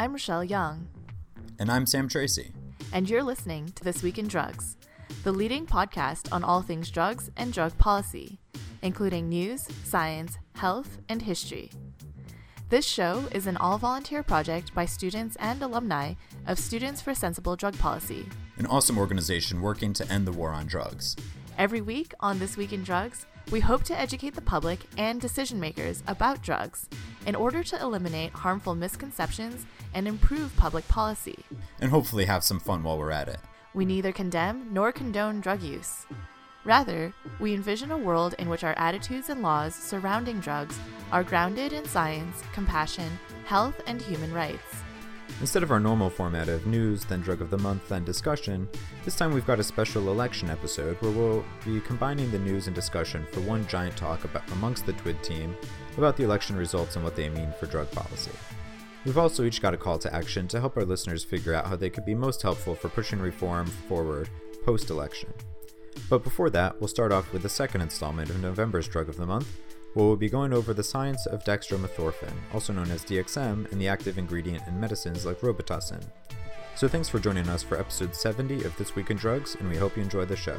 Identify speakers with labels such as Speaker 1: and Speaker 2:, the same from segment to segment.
Speaker 1: I'm Rochelle Young.
Speaker 2: And I'm Sam Tracy.
Speaker 1: And you're listening to This Week in Drugs, the leading podcast on all things drugs and drug policy, including news, science, health, and history. This show is an all volunteer project by students and alumni of Students for Sensible Drug Policy,
Speaker 2: an awesome organization working to end the war on drugs.
Speaker 1: Every week on This Week in Drugs, we hope to educate the public and decision makers about drugs in order to eliminate harmful misconceptions and improve public policy.
Speaker 2: And hopefully have some fun while we're at it.
Speaker 1: We neither condemn nor condone drug use. Rather, we envision a world in which our attitudes and laws surrounding drugs are grounded in science, compassion, health, and human rights.
Speaker 3: Instead of our normal format of news, then drug of the month, then discussion, this time we've got a special election episode where we'll be combining the news and discussion for one giant talk about amongst the TWID team about the election results and what they mean for drug policy. We've also each got a call to action to help our listeners figure out how they could be most helpful for pushing reform forward post election. But before that, we'll start off with the second installment of November's Drug of the Month, where we'll be going over the science of dextromethorphan, also known as DXM, and the active ingredient in medicines like Robitussin. So thanks for joining us for episode 70 of This Week in Drugs, and we hope you enjoy the show.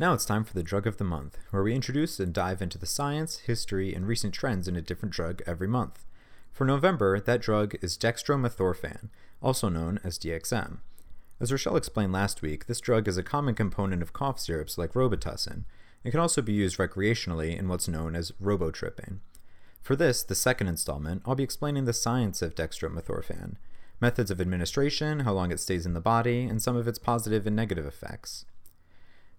Speaker 3: Now it's time for the drug of the month, where we introduce and dive into the science, history, and recent trends in a different drug every month. For November, that drug is dextromethorphan, also known as DXM. As Rochelle explained last week, this drug is a common component of cough syrups like Robitussin and can also be used recreationally in what's known as robotripping. For this, the second installment, I'll be explaining the science of dextromethorphan, methods of administration, how long it stays in the body, and some of its positive and negative effects.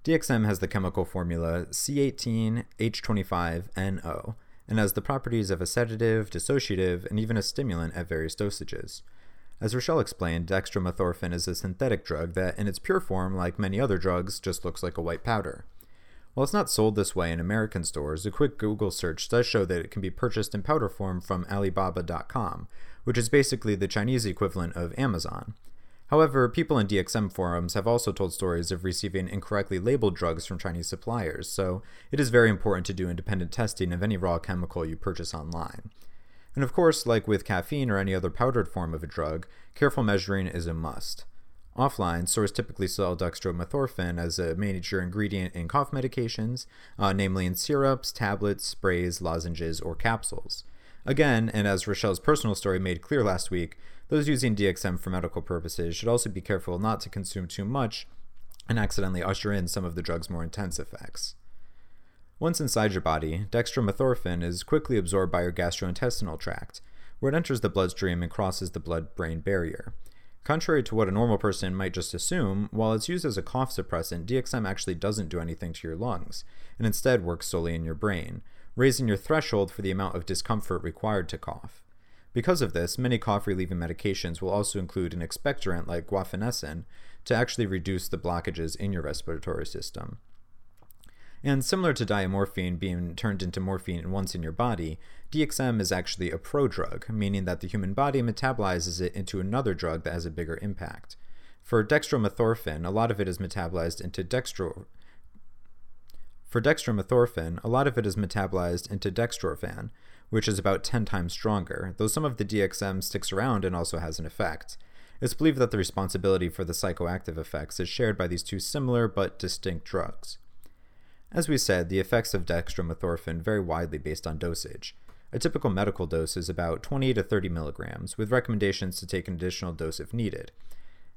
Speaker 3: DXM has the chemical formula C18H25NO and has the properties of a sedative, dissociative, and even a stimulant at various dosages. As Rochelle explained, dextromethorphan is a synthetic drug that, in its pure form, like many other drugs, just looks like a white powder. While it's not sold this way in American stores, a quick Google search does show that it can be purchased in powder form from Alibaba.com, which is basically the Chinese equivalent of Amazon. However, people in DXM forums have also told stories of receiving incorrectly labeled drugs from Chinese suppliers, so it is very important to do independent testing of any raw chemical you purchase online. And of course, like with caffeine or any other powdered form of a drug, careful measuring is a must. Offline, stores typically sell dextromethorphan as a major ingredient in cough medications, uh, namely in syrups, tablets, sprays, lozenges, or capsules. Again, and as Rochelle's personal story made clear last week, those using DXM for medical purposes should also be careful not to consume too much and accidentally usher in some of the drug's more intense effects. Once inside your body, dextromethorphan is quickly absorbed by your gastrointestinal tract, where it enters the bloodstream and crosses the blood brain barrier. Contrary to what a normal person might just assume, while it's used as a cough suppressant, DXM actually doesn't do anything to your lungs, and instead works solely in your brain, raising your threshold for the amount of discomfort required to cough. Because of this, many cough relieving medications will also include an expectorant like guaifenesin to actually reduce the blockages in your respiratory system. And similar to diamorphine being turned into morphine once in your body, DXM is actually a prodrug, meaning that the human body metabolizes it into another drug that has a bigger impact. For dextromethorphan, a lot of it is metabolized into dextro for dextromethorphan, a lot of it is metabolized into dextrorphan, which is about 10 times stronger, though some of the DXM sticks around and also has an effect. It's believed that the responsibility for the psychoactive effects is shared by these two similar but distinct drugs. As we said, the effects of dextromethorphan vary widely based on dosage. A typical medical dose is about 20 to 30 milligrams, with recommendations to take an additional dose if needed.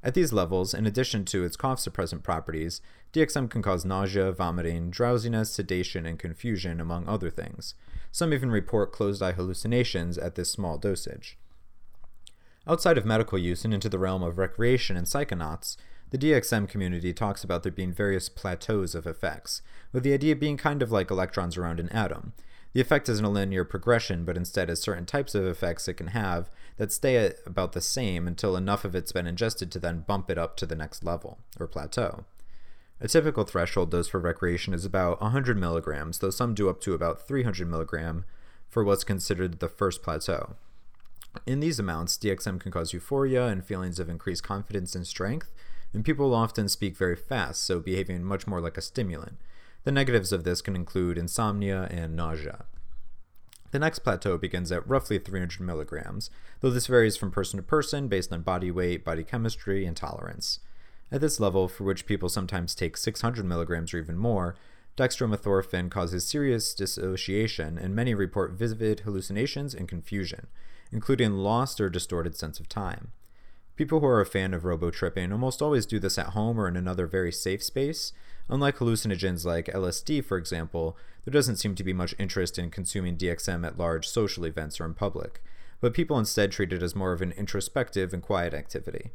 Speaker 3: At these levels, in addition to its cough suppressant properties, DXM can cause nausea, vomiting, drowsiness, sedation, and confusion, among other things. Some even report closed eye hallucinations at this small dosage. Outside of medical use and into the realm of recreation and psychonauts, the DXM community talks about there being various plateaus of effects, with the idea being kind of like electrons around an atom. The effect isn't a linear progression, but instead is certain types of effects it can have that stay about the same until enough of it's been ingested to then bump it up to the next level, or plateau. A typical threshold dose for recreation is about 100 milligrams, though some do up to about 300 milligram for what's considered the first plateau. In these amounts, DXM can cause euphoria and feelings of increased confidence and strength, and people often speak very fast, so behaving much more like a stimulant. The negatives of this can include insomnia and nausea. The next plateau begins at roughly 300 milligrams, though this varies from person to person based on body weight, body chemistry, and tolerance. At this level, for which people sometimes take 600 milligrams or even more, dextromethorphan causes serious dissociation, and many report vivid hallucinations and confusion, including lost or distorted sense of time. People who are a fan of robotripping almost always do this at home or in another very safe space. Unlike hallucinogens like LSD, for example, there doesn't seem to be much interest in consuming DXM at large social events or in public, but people instead treat it as more of an introspective and quiet activity.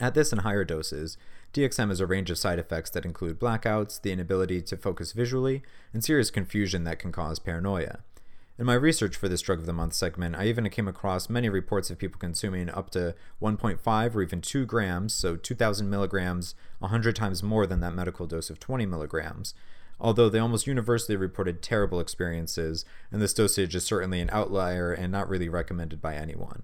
Speaker 3: At this and higher doses, DXM has a range of side effects that include blackouts, the inability to focus visually, and serious confusion that can cause paranoia. In my research for this Drug of the Month segment, I even came across many reports of people consuming up to 1.5 or even 2 grams, so 2,000 milligrams, 100 times more than that medical dose of 20 milligrams. Although they almost universally reported terrible experiences, and this dosage is certainly an outlier and not really recommended by anyone.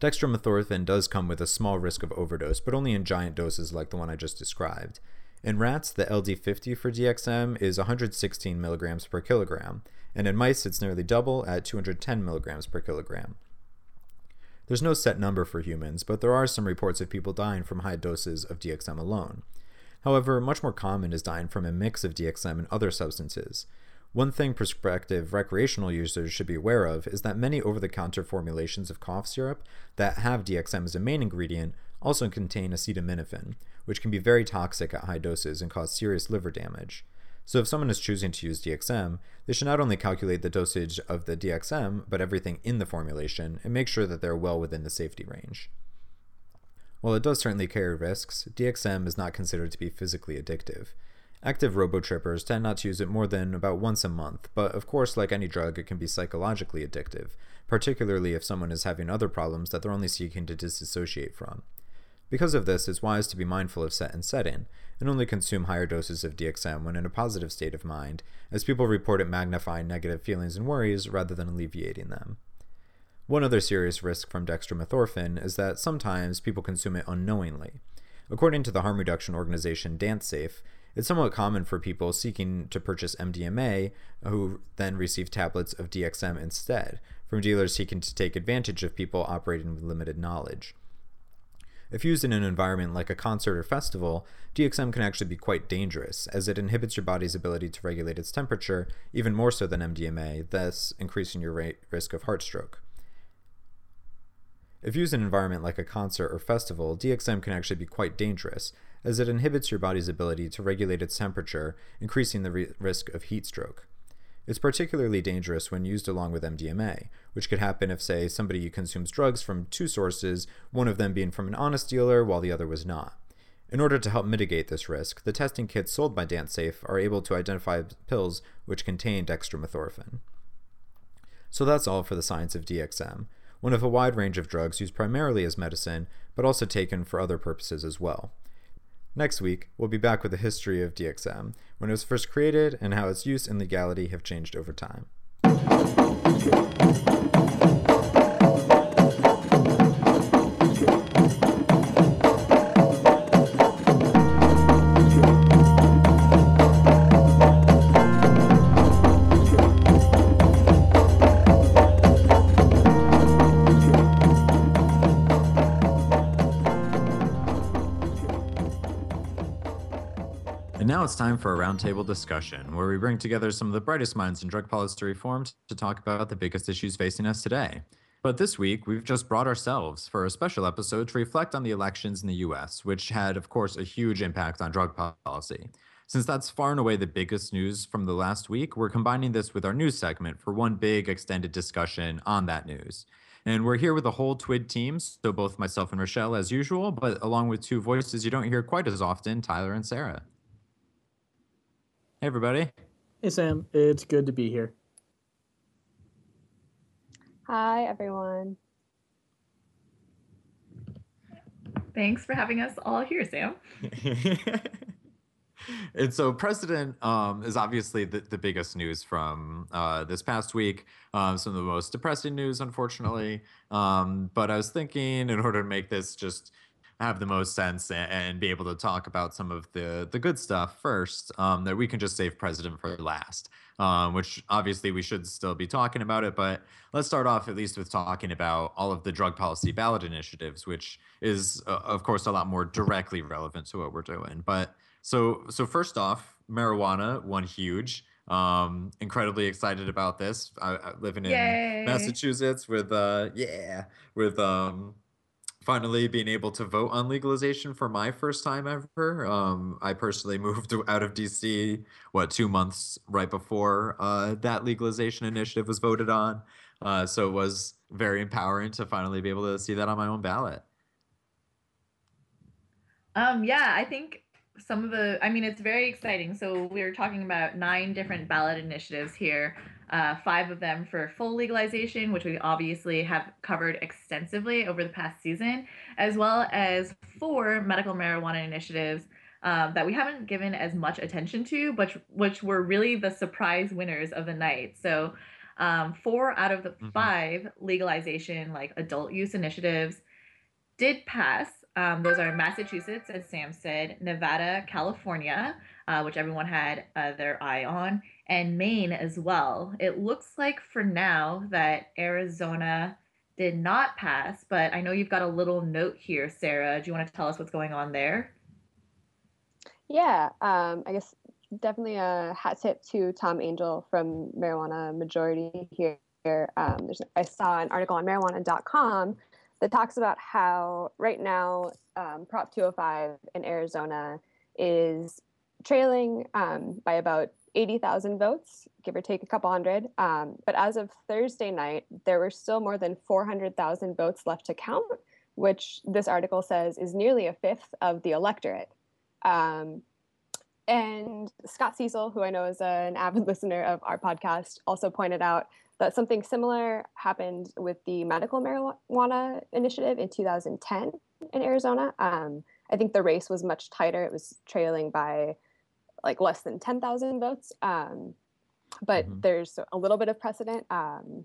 Speaker 3: Dextromethorphan does come with a small risk of overdose, but only in giant doses like the one I just described. In rats, the LD50 for DXM is 116 milligrams per kilogram, and in mice it's nearly double at 210 milligrams per kilogram. There's no set number for humans, but there are some reports of people dying from high doses of DXM alone. However, much more common is dying from a mix of DXM and other substances. One thing prospective recreational users should be aware of is that many over the counter formulations of cough syrup that have DXM as a main ingredient also contain acetaminophen, which can be very toxic at high doses and cause serious liver damage. So if someone is choosing to use DXM, they should not only calculate the dosage of the DXM, but everything in the formulation and make sure that they're well within the safety range. While it does certainly carry risks, DXM is not considered to be physically addictive. Active robotrippers tend not to use it more than about once a month, but of course, like any drug, it can be psychologically addictive, particularly if someone is having other problems that they're only seeking to disassociate from. Because of this, it's wise to be mindful of set and setting, and only consume higher doses of DXM when in a positive state of mind, as people report it magnifying negative feelings and worries rather than alleviating them. One other serious risk from dextromethorphan is that sometimes people consume it unknowingly. According to the harm reduction organization DanceSafe, it's somewhat common for people seeking to purchase MDMA who then receive tablets of DXM instead, from dealers seeking to take advantage of people operating with limited knowledge. If used in an environment like a concert or festival, DXM can actually be quite dangerous, as it inhibits your body's ability to regulate its temperature, even more so than MDMA, thus increasing your rate, risk of heart stroke. If used in an environment like a concert or festival, DXM can actually be quite dangerous, as it inhibits your body's ability to regulate its temperature, increasing the re- risk of heat stroke. It's particularly dangerous when used along with MDMA, which could happen if, say, somebody consumes drugs from two sources, one of them being from an honest dealer while the other was not. In order to help mitigate this risk, the testing kits sold by DanceSafe are able to identify pills which contain dextromethorphan. So that's all for the science of DXM, one of a wide range of drugs used primarily as medicine, but also taken for other purposes as well. Next week, we'll be back with the history of DXM, when it was first created and how its use and legality have changed over time. And now it's time for a roundtable discussion where we bring together some of the brightest minds in drug policy reform to talk about the biggest issues facing us today. But this week, we've just brought ourselves for a special episode to reflect on the elections in the US, which had, of course, a huge impact on drug policy. Since that's far and away the biggest news from the last week, we're combining this with our news segment for one big extended discussion on that news. And we're here with a whole TWID team, so both myself and Rochelle as usual, but along with two voices you don't hear quite as often, Tyler and Sarah. Hey, everybody.
Speaker 4: Hey, Sam. It's good to be here.
Speaker 5: Hi, everyone.
Speaker 1: Thanks for having us all here, Sam.
Speaker 3: and so precedent um, is obviously the, the biggest news from uh, this past week um, some of the most depressing news unfortunately um, but i was thinking in order to make this just have the most sense and, and be able to talk about some of the the good stuff first um, that we can just save president for last um, which obviously we should still be talking about it but let's start off at least with talking about all of the drug policy ballot initiatives which is uh, of course a lot more directly relevant to what we're doing but so so first off, marijuana one huge. Um, incredibly excited about this. I, I living in
Speaker 6: Yay.
Speaker 3: Massachusetts with uh yeah with um finally being able to vote on legalization for my first time ever. Um, I personally moved out of DC what two months right before uh, that legalization initiative was voted on. Uh, so it was very empowering to finally be able to see that on my own ballot.
Speaker 6: Um, yeah, I think some of the i mean it's very exciting so we are talking about nine different ballot initiatives here uh, five of them for full legalization which we obviously have covered extensively over the past season as well as four medical marijuana initiatives um, that we haven't given as much attention to but which were really the surprise winners of the night so um, four out of the mm-hmm. five legalization like adult use initiatives did pass um, those are Massachusetts, as Sam said, Nevada, California, uh, which everyone had uh, their eye on, and Maine as well. It looks like for now that Arizona did not pass, but I know you've got a little note here, Sarah. Do you want to tell us what's going on there?
Speaker 5: Yeah, um, I guess definitely a hat tip to Tom Angell from Marijuana Majority here. Um, there's, I saw an article on marijuana.com that talks about how right now um, Prop 205 in Arizona is trailing um, by about 80,000 votes, give or take a couple hundred. Um, but as of Thursday night, there were still more than 400,000 votes left to count, which this article says is nearly a fifth of the electorate. Um, and Scott Cecil, who I know is an avid listener of our podcast, also pointed out that something similar happened with the medical marijuana initiative in 2010 in Arizona. Um, I think the race was much tighter. It was trailing by like less than 10,000 votes. Um, but mm-hmm. there's a little bit of precedent. Um,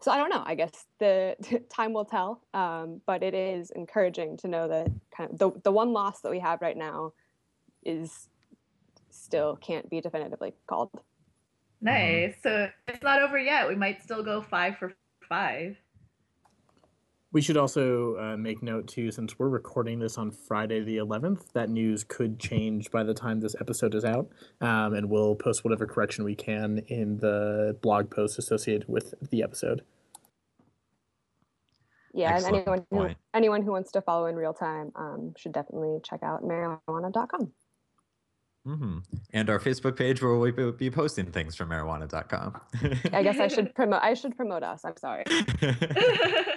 Speaker 5: so I don't know. I guess the time will tell. Um, but it is encouraging to know that kind of the, the one loss that we have right now is still can't be definitively called.
Speaker 6: Nice. Mm-hmm. So it's not over yet. We might still go five for five.
Speaker 4: We should also uh, make note too, since we're recording this on Friday the 11th, that news could change by the time this episode is out, um, and we'll post whatever correction we can in the blog post associated with the episode.
Speaker 5: Yeah, Excellent and anyone who, anyone who wants to follow in real time um, should definitely check out marijuana.com.
Speaker 3: Mm-hmm. And our Facebook page where we'll be posting things from marijuana.com.
Speaker 5: I guess I should promote. I should promote us. I'm sorry.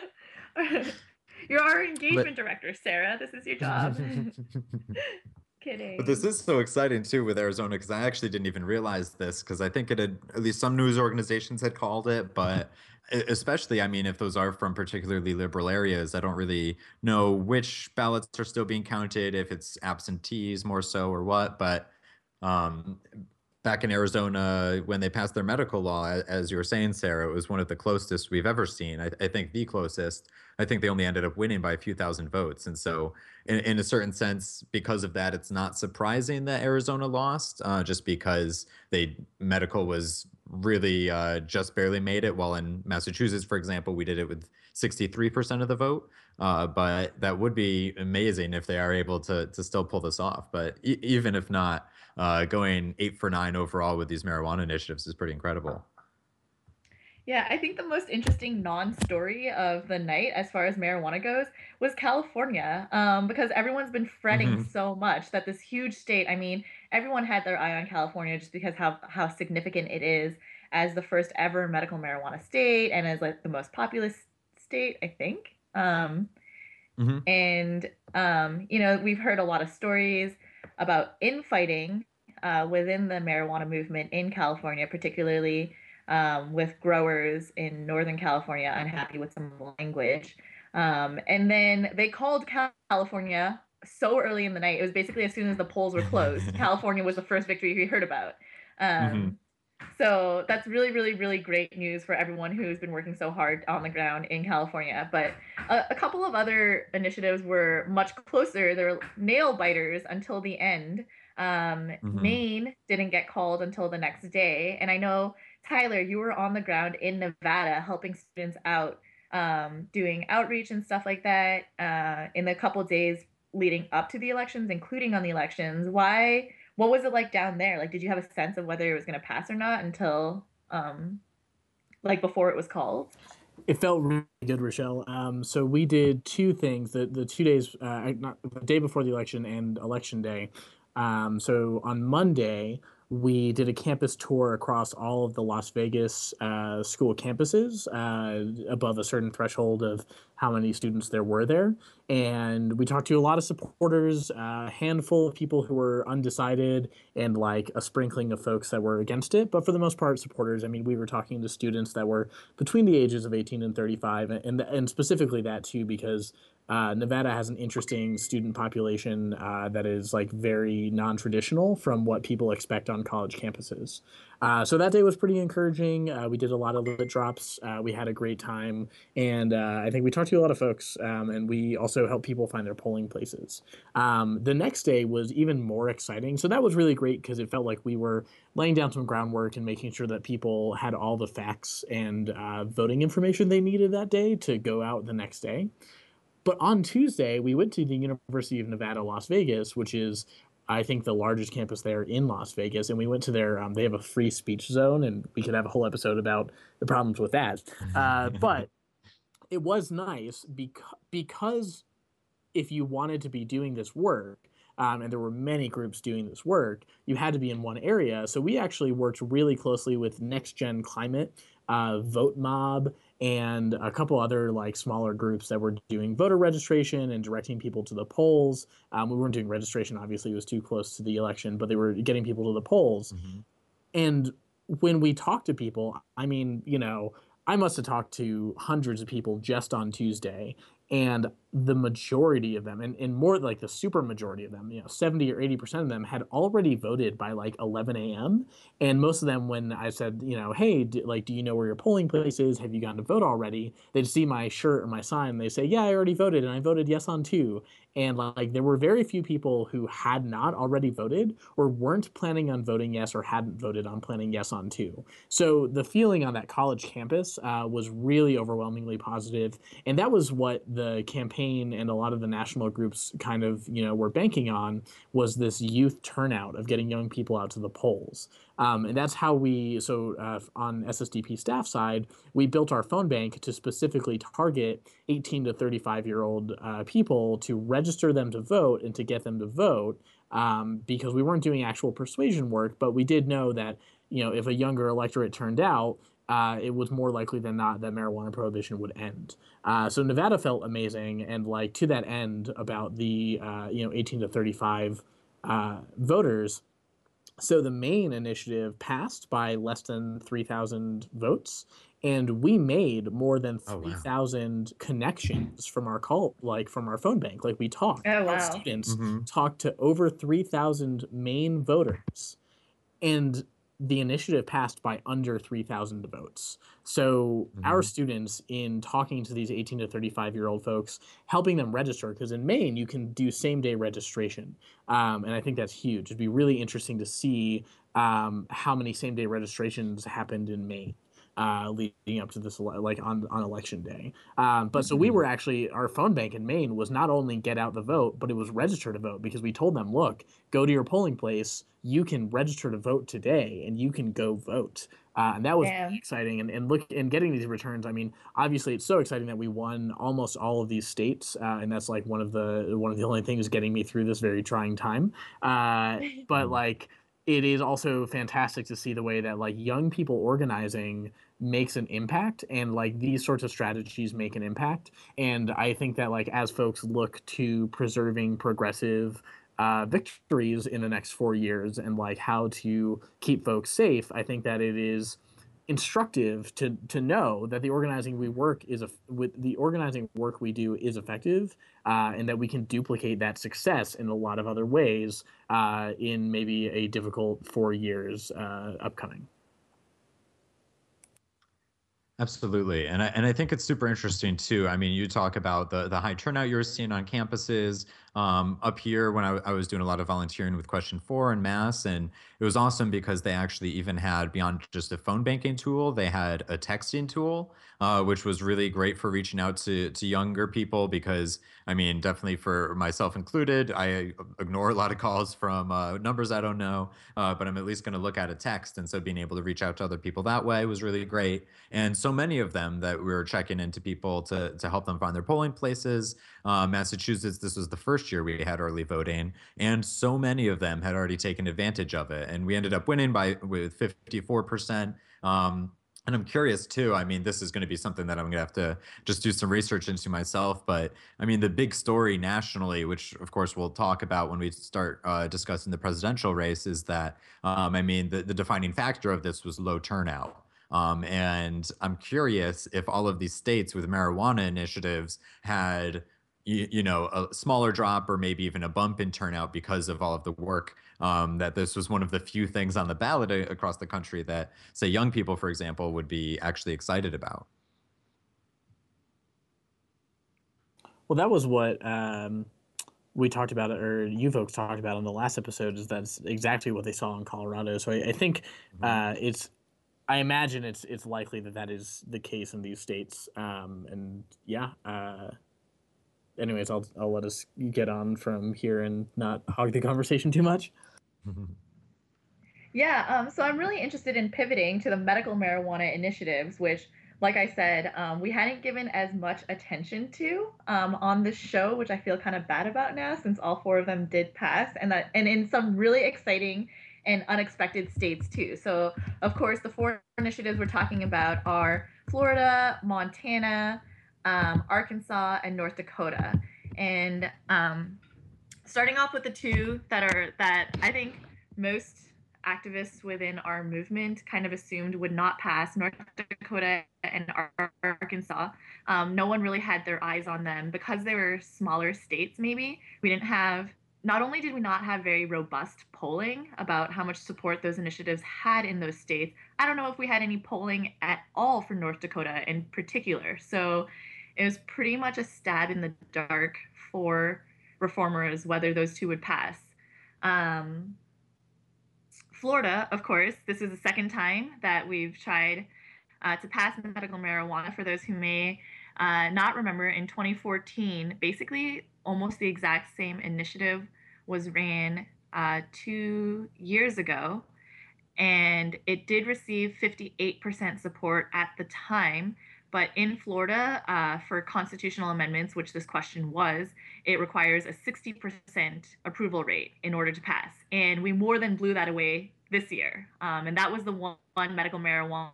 Speaker 6: You're our engagement but, director, Sarah. This is your job. Kidding.
Speaker 3: But this is so exciting too with Arizona because I actually didn't even realize this because I think it had at least some news organizations had called it, but especially i mean if those are from particularly liberal areas i don't really know which ballots are still being counted if it's absentees more so or what but um, back in Arizona, when they passed their medical law, as you were saying, Sarah, it was one of the closest we've ever seen. I, I think the closest. I think they only ended up winning by a few thousand votes. And so, in, in a certain sense, because of that, it's not surprising that Arizona lost, uh, just because they medical was really uh, just barely made it. While in Massachusetts, for example, we did it with 63% of the vote. Uh, but that would be amazing if they are able to to still pull this off. But e- even if not, uh, going eight for nine overall with these marijuana initiatives is pretty incredible.
Speaker 6: Yeah, I think the most interesting non-story of the night, as far as marijuana goes, was California, um, because everyone's been fretting mm-hmm. so much that this huge state. I mean, everyone had their eye on California just because how how significant it is as the first ever medical marijuana state and as like the most populous state, I think. Um, mm-hmm. And um, you know, we've heard a lot of stories about infighting uh, within the marijuana movement in California, particularly um, with growers in Northern California unhappy with some language. Um, and then they called California
Speaker 1: so early in the night. It was basically as soon as the polls were closed. California was the first victory we heard about. Um, mm-hmm. So that's really, really, really great news for everyone who's been working so hard on the ground in California. But a, a couple of other initiatives were much closer. They were nail biters until the end. Um, mm-hmm. Maine didn't get called until the next day. And I know, Tyler, you were on the ground in Nevada helping students out, um, doing outreach and stuff like that uh, in the couple days leading up to the elections, including on the elections. Why? What was it like down there? Like, did you have a sense of whether it was going to pass or not until, um, like, before it was called?
Speaker 4: It felt really good, Rochelle. Um, so we did two things: the the two days, uh, not the day before the election and election day. Um, so on Monday, we did a campus tour across all of the Las Vegas uh, school campuses uh, above a certain threshold of how many students there were there. And we talked to a lot of supporters, a handful of people who were undecided, and like a sprinkling of folks that were against it. But for the most part, supporters. I mean, we were talking to students that were between the ages of 18 and 35, and, and specifically that too, because uh, Nevada has an interesting student population uh, that is like very non-traditional from what people expect on college campuses. Uh, so that day was pretty encouraging. Uh, we did a lot of lit drops. Uh, we had a great time, and uh, I think we talked to a lot of folks, um, and we also helped people find their polling places. Um, the next day was even more exciting. So that was really great because it felt like we were laying down some groundwork and making sure that people had all the facts and voting information they needed that day to go out the next day. But on Tuesday, we went to the University of Nevada, Las Vegas, which is, I think, the largest campus there in Las Vegas. And we went to their, um, they have a free speech zone, and we could have a whole episode about the problems with that. Uh, but it was nice because, because if you wanted to be doing this work, um, and there were many groups doing this work, you had to be in one area. So we actually worked really closely with Next Gen Climate, uh, Vote Mob, and a couple other like smaller groups that were doing voter registration and directing people to the polls. Um, we weren't doing registration, obviously, it was too close to the election, but they were getting people to the polls. Mm-hmm. And when we talked to people, I mean, you know, I must have talked to hundreds of people just on Tuesday, and the majority of them and, and more like the super majority of them you know 70 or 80% of them had already voted by like 11 a.m and most of them when i said you know hey do, like do you know where your polling place is? Have you gotten to vote already? They'd see my shirt or my sign they say yeah i already voted and i voted yes on two. And like there were very few people who had not already voted or weren't planning on voting yes or hadn't voted on planning yes on two. So the feeling on that college campus uh, was really overwhelmingly positive and that was what the campaign and a lot of the national groups kind of you know were banking on was this youth turnout of getting young people out to the polls. Um, and that's how we, so uh, on SSDP staff side, we built our phone bank to specifically target 18 to 35 year old uh, people to register them to vote and to get them to vote um, because we weren't doing actual persuasion work, but we did know that, you know, if a younger electorate turned out, uh, it was more likely than not that marijuana prohibition would end. Uh, so Nevada felt amazing, and like to that end, about the uh, you know 18 to 35 uh, voters, so the Maine initiative passed by less than 3,000 votes, and we made more than 3,000 oh, wow. connections from our call, like from our phone bank. Like we talked,
Speaker 1: oh, wow.
Speaker 4: students mm-hmm. talked to over 3,000 Maine voters, and the initiative passed by under 3,000 votes. So mm-hmm. our students, in talking to these 18 to 35 year old folks, helping them register, because in Maine you can do same day registration, um, and I think that's huge. It'd be really interesting to see um, how many same day registrations happened in Maine uh, leading up to this like on on election day. Um, but so we mm-hmm. were actually our phone bank in Maine was not only get out the vote, but it was register to vote because we told them, look, go to your polling place. You can register to vote today, and you can go vote. Uh, and that was really exciting. And, and look, and getting these returns. I mean, obviously, it's so exciting that we won almost all of these states, uh, and that's like one of the one of the only things getting me through this very trying time. Uh, but like, it is also fantastic to see the way that like young people organizing makes an impact and like these sorts of strategies make an impact. And i think that like as folks look to preserving progressive uh, victories in the next four years and like how to keep folks safe i think that it is instructive to to know that the organizing we work is a, with the organizing work we do is effective uh, and that we can duplicate that success in a lot of other ways uh, in maybe a difficult four years uh, upcoming.
Speaker 3: Absolutely, and I, and I think it's super interesting too. I mean, you talk about the the high turnout you're seeing on campuses. Um, up here, when I, I was doing a lot of volunteering with Question Four and Mass, and it was awesome because they actually even had beyond just a phone banking tool, they had a texting tool, uh, which was really great for reaching out to to younger people. Because I mean, definitely for myself included, I ignore a lot of calls from uh, numbers I don't know, uh, but I'm at least going to look at a text, and so being able to reach out to other people that way was really great. And so many of them that we were checking into people to to help them find their polling places. Uh, Massachusetts, this was the first year we had early voting, and so many of them had already taken advantage of it, and we ended up winning by with 54 percent. Um, and I'm curious too. I mean, this is going to be something that I'm going to have to just do some research into myself. But I mean, the big story nationally, which of course we'll talk about when we start uh, discussing the presidential race, is that um, I mean, the, the defining factor of this was low turnout. Um, and I'm curious if all of these states with marijuana initiatives had you, you, know a smaller drop or maybe even a bump in turnout because of all of the work um, that this was one of the few things on the ballot a- across the country that say young people for example would be actually excited about
Speaker 4: well that was what um, we talked about or you folks talked about in the last episode is that's exactly what they saw in colorado so i, I think mm-hmm. uh, it's I imagine it's it's likely that that is the case in these states. Um, and yeah, uh, anyways, I'll I'll let us get on from here and not hog the conversation too much.
Speaker 6: Yeah, um, so I'm really interested in pivoting to the medical marijuana initiatives, which, like I said, um, we hadn't given as much attention to um, on this show, which I feel kind of bad about now, since all four of them did pass, and that and in some really exciting and unexpected states too. So, of course, the four initiatives we're talking about are Florida, Montana, um, Arkansas, and North Dakota. And um, starting off with the two that are that I think most activists within our movement kind of assumed would not pass North Dakota and Arkansas. Um, no one really had their eyes on them because they were smaller states, maybe. We didn't have not only did we not have very robust polling about how much support those initiatives had in those states, I don't know if we had any polling at all for North Dakota in particular. So it was pretty much a stab in the dark for reformers whether those two would pass. Um, Florida, of course, this is the second time that we've tried uh, to pass medical marijuana. For those who may uh, not remember, in 2014, basically almost the exact same initiative was ran uh, two years ago, and it did receive 58% support at the time. But in Florida, uh, for constitutional amendments, which this question was, it requires a 60% approval rate in order to pass. And we more than blew that away this year. Um, and that was the one, one medical marijuana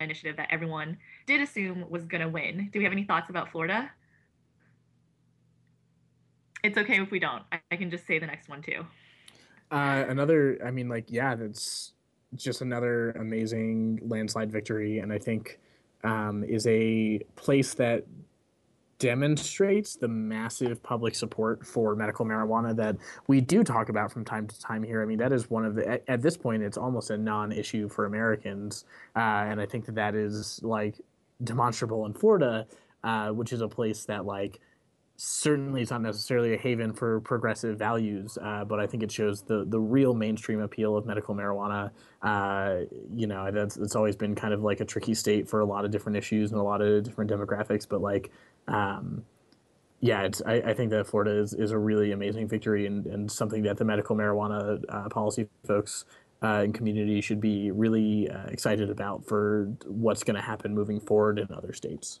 Speaker 6: initiative that everyone did assume was going to win. Do we have any thoughts about Florida? It's okay if we don't. I, I can just say the next one too.
Speaker 4: Uh, another, I mean, like, yeah, that's just another amazing landslide victory. And I think um, is a place that demonstrates the massive public support for medical marijuana that we do talk about from time to time here. I mean, that is one of the, at, at this point, it's almost a non issue for Americans. Uh, and I think that that is like demonstrable in Florida, uh, which is a place that, like, certainly it's not necessarily a haven for progressive values, uh, but I think it shows the the real mainstream appeal of medical marijuana. Uh, you know, that's it's always been kind of like a tricky state for a lot of different issues and a lot of different demographics, but like. Um, yeah, it's. I, I, think that Florida is, is a really amazing victory and, and something that the medical marijuana uh, policy folks uh, and community should be really uh, excited about for what's going to happen moving forward in other states.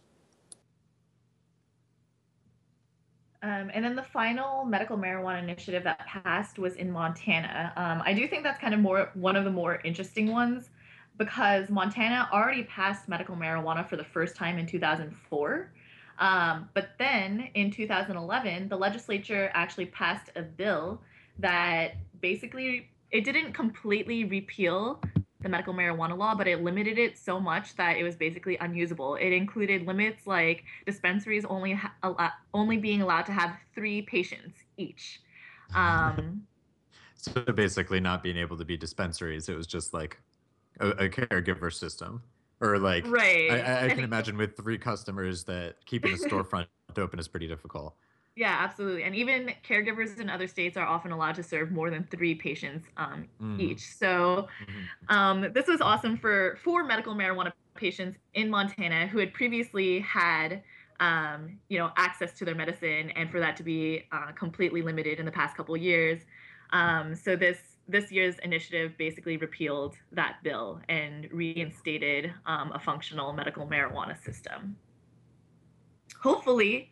Speaker 6: Um, and then the final medical marijuana initiative that passed was in Montana. Um, I do think that's kind of more one of the more interesting ones because Montana already passed medical marijuana for the first time in 2004. Um, but then in 2011, the legislature actually passed a bill that basically it didn't completely repeal the medical marijuana law, but it limited it so much that it was basically unusable. It included limits like dispensaries only ha- only being allowed to have three patients each. Um,
Speaker 3: so basically, not being able to be dispensaries, it was just like a, a caregiver system, or like
Speaker 6: right.
Speaker 3: I, I can imagine with three customers that keeping a storefront open is pretty difficult.
Speaker 6: Yeah, absolutely. And even caregivers in other states are often allowed to serve more than three patients um, mm. each. So mm-hmm. um, this was awesome for four medical marijuana patients in Montana who had previously had um, you know access to their medicine and for that to be uh, completely limited in the past couple years. Um, so this this year's initiative basically repealed that bill and reinstated um, a functional medical marijuana system. Hopefully,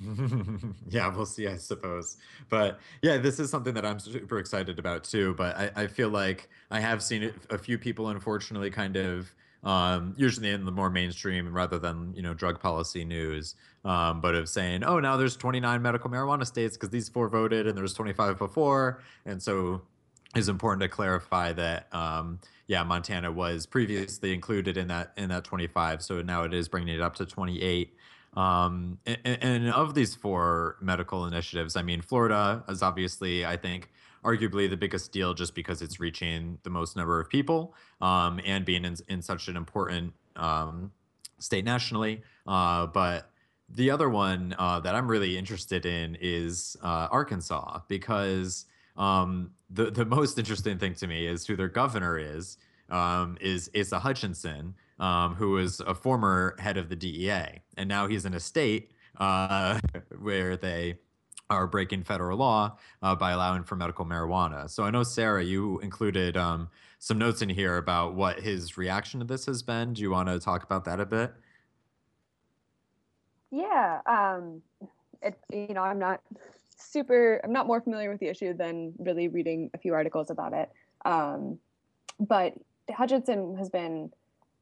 Speaker 3: yeah, we'll see, I suppose. But yeah, this is something that I'm super excited about too. But I, I feel like I have seen a few people, unfortunately, kind of um, usually in the more mainstream rather than you know drug policy news, um, but of saying, oh, now there's 29 medical marijuana states because these four voted and there was 25 before, and so it's important to clarify that um, yeah, Montana was previously included in that in that 25, so now it is bringing it up to 28. Um, and, and, of these four medical initiatives, I mean, Florida is obviously, I think, arguably the biggest deal just because it's reaching the most number of people um, and being in, in such an important um, state nationally. Uh, but the other one uh, that I'm really interested in is uh, Arkansas because um, the the most interesting thing to me is who their governor is. Um, is Asa Hutchinson, um, who was a former head of the DEA, and now he's in a state uh, where they are breaking federal law uh, by allowing for medical marijuana. So I know Sarah, you included um, some notes in here about what his reaction to this has been. Do you want to talk about that a bit?
Speaker 5: Yeah, um, it, you know, I'm not super, I'm not more familiar with the issue than really reading a few articles about it. Um, but Hutchinson has been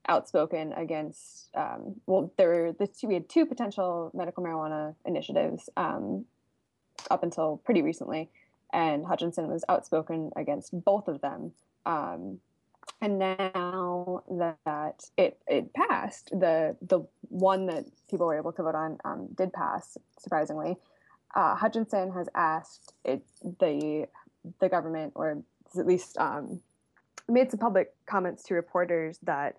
Speaker 5: outspoken against um, well there the two, we had two potential medical marijuana initiatives um, up until pretty recently and hutchinson was outspoken against both of them. Um, and now that it it passed the the one that people were able to vote on um, did pass surprisingly. Uh, hutchinson has asked it the the government or at least um, made some public comments to reporters that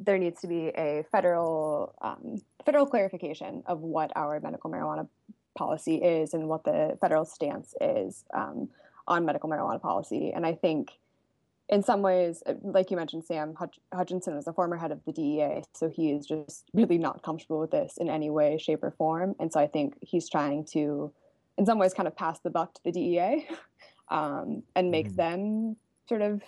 Speaker 5: there needs to be a federal um, federal clarification of what our medical marijuana policy is and what the federal stance is um, on medical marijuana policy. And I think, in some ways, uh, like you mentioned, Sam Hutch- Hutchinson was a former head of the DEA, so he is just really not comfortable with this in any way, shape, or form. And so I think he's trying to, in some ways, kind of pass the buck to the DEA um, and make mm-hmm. them sort of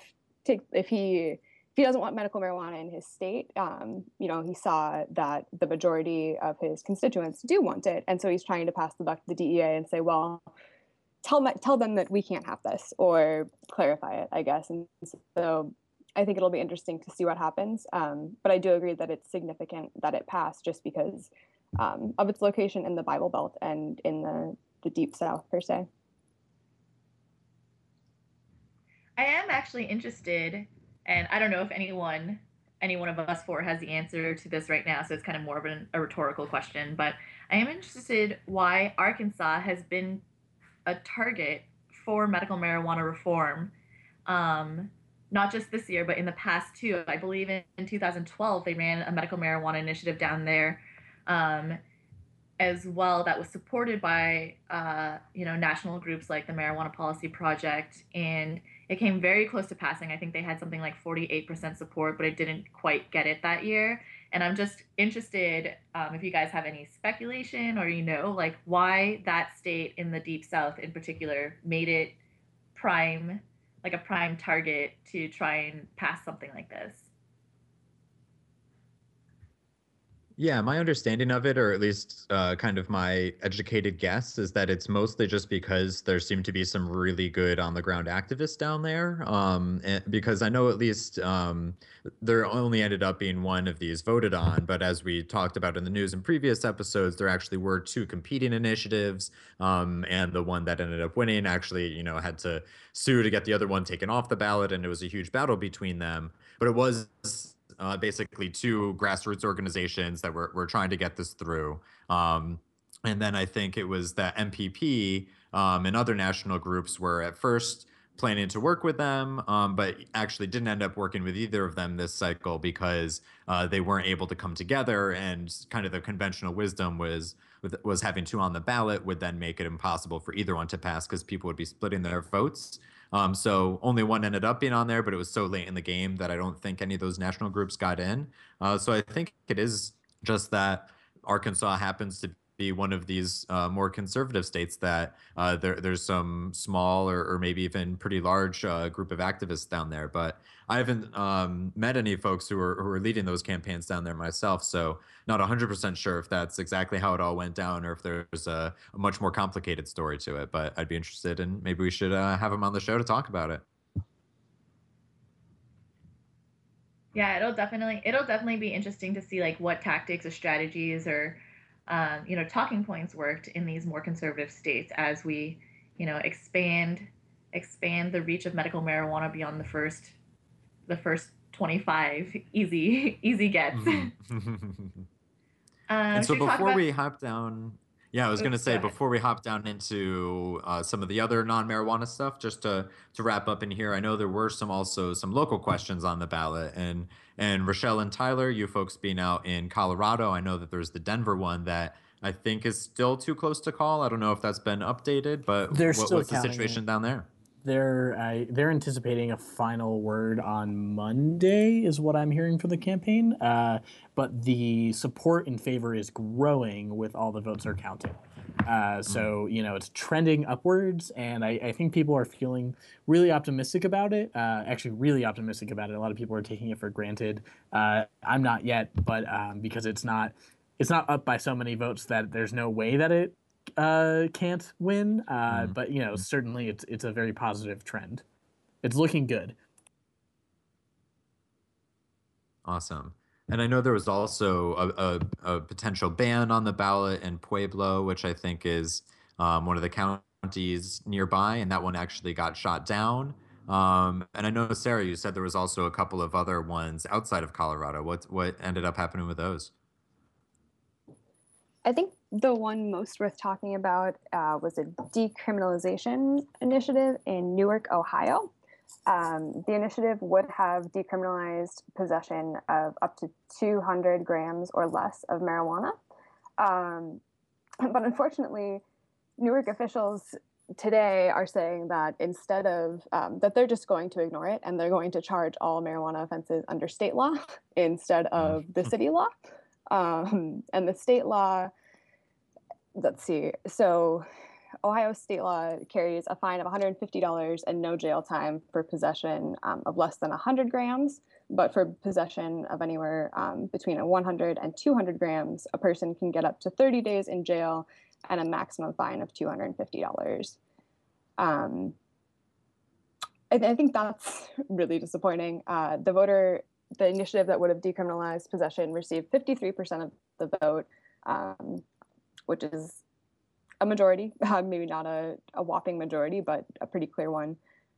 Speaker 5: take if he he doesn't want medical marijuana in his state. Um, you know, he saw that the majority of his constituents do want it, and so he's trying to pass the buck to the DEA and say, well, tell me, tell them that we can't have this, or clarify it, I guess. And so I think it'll be interesting to see what happens. Um, but I do agree that it's significant that it passed just because um, of its location in the Bible Belt and in the the deep South per se.
Speaker 6: I am actually interested and I don't know if anyone, any one of us four has the answer to this right now, so it's kind of more of an, a rhetorical question. But I am interested why Arkansas has been a target for medical marijuana reform, um, not just this year, but in the past too. I believe in, in 2012 they ran a medical marijuana initiative down there. Um, as well that was supported by uh, you know national groups like the marijuana policy project and it came very close to passing. I think they had something like 48% support, but it didn't quite get it that year. And I'm just interested um, if you guys have any speculation or you know, like why that state in the deep south in particular made it prime, like a prime target to try and pass something like this.
Speaker 3: Yeah, my understanding of it, or at least uh, kind of my educated guess, is that it's mostly just because there seem to be some really good on the ground activists down there. Um, because I know at least um, there only ended up being one of these voted on, but as we talked about in the news in previous episodes, there actually were two competing initiatives, um, and the one that ended up winning actually, you know, had to sue to get the other one taken off the ballot, and it was a huge battle between them. But it was uh, basically two grassroots organizations that were, were trying to get this through. Um, and then I think it was that MPP um, and other national groups were at first planning to work with them, um, but actually didn't end up working with either of them this cycle because uh, they weren't able to come together. And kind of the conventional wisdom was was having two on the ballot would then make it impossible for either one to pass because people would be splitting their votes. Um, so only one ended up being on there, but it was so late in the game that I don't think any of those national groups got in. Uh, so I think it is just that Arkansas happens to be one of these uh, more conservative states that uh, there, there's some small or, or, maybe even pretty large uh, group of activists down there. But I haven't um, met any folks who are, who are leading those campaigns down there myself. So not 100% sure if that's exactly how it all went down or if there's a, a much more complicated story to it. But I'd be interested and in, maybe we should uh, have him on the show to talk about it.
Speaker 6: Yeah, it'll definitely it'll definitely be interesting to see like what tactics or strategies or um, you know, talking points worked in these more conservative states as we, you know, expand expand the reach of medical marijuana beyond the first the first 25 easy easy gets. Mm-hmm.
Speaker 3: um, and so before about... we hop down yeah, I was going to say before we hop down into uh, some of the other non-marijuana stuff, just to to wrap up in here, I know there were some also some local questions on the ballot, and and Rochelle and Tyler, you folks being out in Colorado, I know that there's the Denver one that I think is still too close to call. I don't know if that's been updated, but
Speaker 4: they're
Speaker 3: what,
Speaker 4: still
Speaker 3: what's the situation
Speaker 4: it.
Speaker 3: down there?
Speaker 4: They're uh, they're anticipating a final word on Monday, is what I'm hearing from the campaign. Uh, but the support in favor is growing with all the votes are counted. Uh, so you know it's trending upwards, and I, I, think people are feeling really optimistic about it. Uh, actually, really optimistic about it. A lot of people are taking it for granted. Uh, I'm not yet, but um, because it's not it's not up by so many votes that there's no way that it uh, can't win, uh, mm. but you know certainly it's it's a very positive trend. It's looking good.
Speaker 3: Awesome. And I know there was also a, a, a potential ban on the ballot in Pueblo, which I think is um, one of the counties nearby, and that one actually got shot down. Um, and I know Sarah, you said there was also a couple of other ones outside of Colorado. What what ended up happening with those?
Speaker 5: I think the one most worth talking about uh, was a decriminalization initiative in Newark, Ohio. Um, the initiative would have decriminalized possession of up to 200 grams or less of marijuana. Um, but unfortunately, Newark officials today are saying that instead of um, that they're just going to ignore it and they're going to charge all marijuana offenses under state law instead of the city law. Um, and the state law, let's see, so Ohio state law carries a fine of $150 and no jail time for possession um, of less than 100 grams. But for possession of anywhere um, between 100 and 200 grams, a person can get up to 30 days in jail and a maximum fine of $250. Um, I, I, think that's really disappointing. Uh, the voter the initiative that would have decriminalized possession received 53% of the vote, um, which is a majority, uh, maybe not a, a, whopping majority, but a pretty clear one.